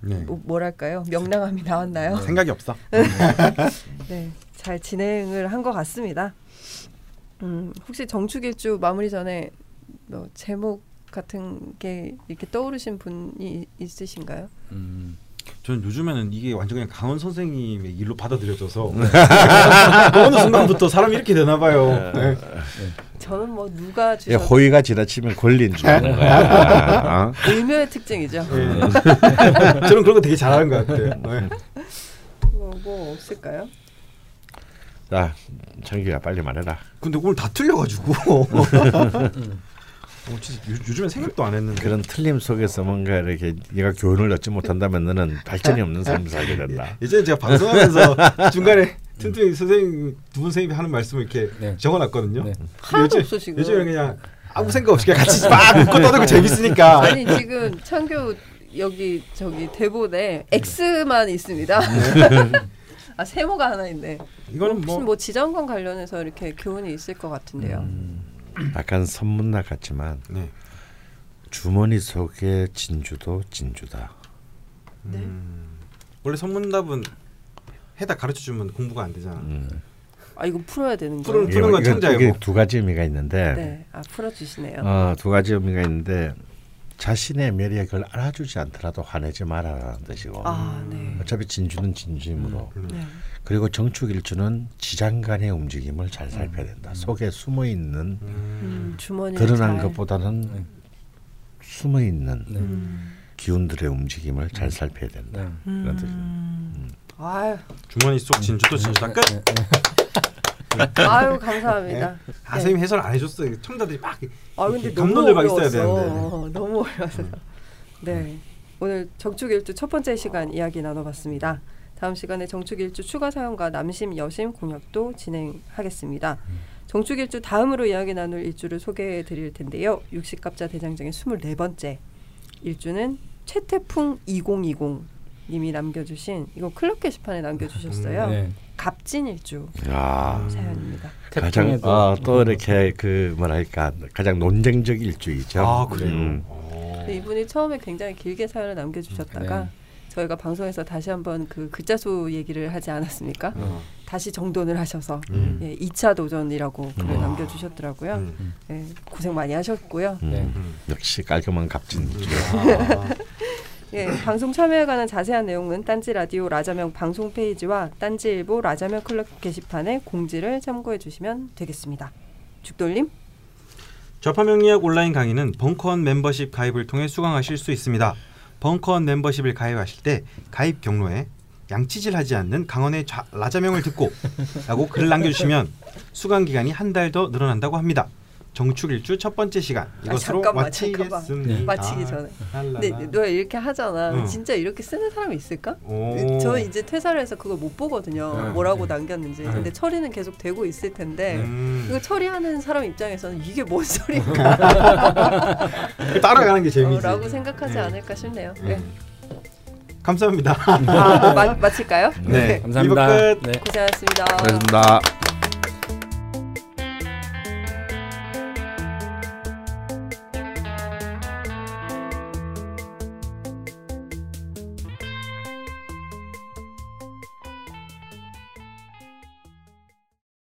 네. 뭐, 뭐랄까요 명랑함이 나왔나요? 생각이 없어. 네, 잘 진행을 한 것 같습니다. 음, 혹시 정축일주 마무리 전에 뭐 제목 같은 게 이렇게 떠오르신 분이 있으신가요? 음, 저는 요즘에는 이게 완전 그냥 강원 선생님의 일로 받아들여져서 네. 어느 순간부터 사람이 이렇게 되나 봐요. 네. 저는 뭐 누가 예, 주셔도 호의가 지나치면 권리인 줄 아는 거야. 어? 의묘의 특징이죠. 네. 저는 그런 거 되게 잘하는 것 같아요. 네. 뭐, 뭐 없을까요? 자, 창규야 빨리 말해라. 근데 오늘 다 틀려가지고. 어, 요, 요즘엔 생각도 안 했는데. 그런 틀림 속에서 뭔가 이렇게 네가 교훈을 얻지 못한다면 너는 발전이 없는 삶을 살게 된다. 예전에 제가 방송하면서 중간에 튼튼히 선생님 두 분 선생님이 하는 말씀을 이렇게 네. 적어놨거든요. 네. 하나도 요즘- 없어 지금. 요즘에 그냥 아무 생각 없이 그냥 같이 막 웃고 떠들고 재밌으니까. 아니 지금 창규 여기 저기 대본에 X만 있습니다. 아 세모가 하나 있네. 이거는 혹시 뭐, 뭐 지정관 관련해서 이렇게 교훈이 있을 것 같은데요. 약간 선문나 같지만 네. 주머니 속의 진주도 진주다. 네. 음, 원래 선문답은 해다 가르쳐 주면 공부가 안 되잖아. 음. 아 이거 풀어야 되는 거예요? 푸는 건 천자예요, 뭐. 두 가지 의미가 있는데 네. 아 풀어 주시네요. 어, 두 가지 의미가 있는데 자신의 매력을 알아주지 않더라도 화내지 말아라는 뜻이고 아 네. 어차피 진주는 진주이므로 음. 네. 그리고 정축일주는 지장간의 움직임을 잘 살펴야 된다. 속에 숨어 있는 음. 음, 드러난 잘. 것보다는 네. 숨어 있는 네. 음. 기운들의 움직임을 잘 살펴야 된다. 네. 그런 뜻. 음. 아유, 주머니 속 진주도 진주다 끝. 네, 네. 아유 감사합니다. 아 선생님 해설 안 해줬어요. 청자들이 막 아 근데 감론을 막. 있어야 되는데. 음. 어, 너무 어려워서. 네. 오늘 정축일주 첫 번째 시간 이야기 나눠봤습니다. 다음 시간에 정축일주 추가 사연과 남심 여심 공약도 진행하겠습니다. 음. 정축일주 다음으로 이야기 나눌 일주를 소개해 드릴 텐데요. 육식갑자 대장정의 24번째 일주는 최태풍 2020 님이 남겨주신 이거 클럽 게시판에 남겨주셨어요. 네. 갑진일주 야 사연입니다. 가장 어, 또 이렇게 그 뭐랄까 가장 논쟁적 일주이죠. 아 그래요. 음. 이분이 처음에 굉장히 길게 사연을 남겨주셨다가 네. 저희가 방송에서 다시 한번 그 글자 수 얘기를 하지 않았습니까? 어. 다시 정돈을 하셔서 음. 예, 2차 도전이라고 글을 음. 남겨주셨더라고요. 음. 예, 고생 많이 하셨고요. 음. 네. 음. 역시 깔끔한 갑진일주. 아. 예, 방송 참여에 관한 자세한 내용은 딴지 라디오 라자명 방송 페이지와 딴지일보 라자명 클럽 게시판의 공지를 참고해 주시면 되겠습니다. 죽돌림? 좌파 명리학 온라인 강의는 벙커원 멤버십 가입을 통해 수강하실 수 있습니다. 벙커원 멤버십을 가입하실 때 가입 경로에 양치질하지 않는 강헌의 좌, 라자명을 듣고 라고 글을 남겨주시면 수강 기간이 한 달 더 늘어난다고 합니다. 정축 일주 첫 번째 시간 이것으로 잠깐만, 마치겠습니다. 마치기 전에. 근데 너 이렇게 하잖아. 응. 진짜 이렇게 쓰는 사람이 있을까? 오. 저 이제 퇴사를 해서 그걸 못 보거든요. 응. 뭐라고 남겼는지. 응. 근데 처리는 계속 되고 있을 텐데 음. 그거 처리하는 사람 입장에서는 이게 뭔 소리인가? 그 따라가는 게 재미지. 라고 생각하지 네. 않을까 싶네요. 음. 네. 감사합니다. 아, 마, 마칠까요? 네. 감사합니다. 이부 끝. 네. 고생하셨습니다. 고맙습니다.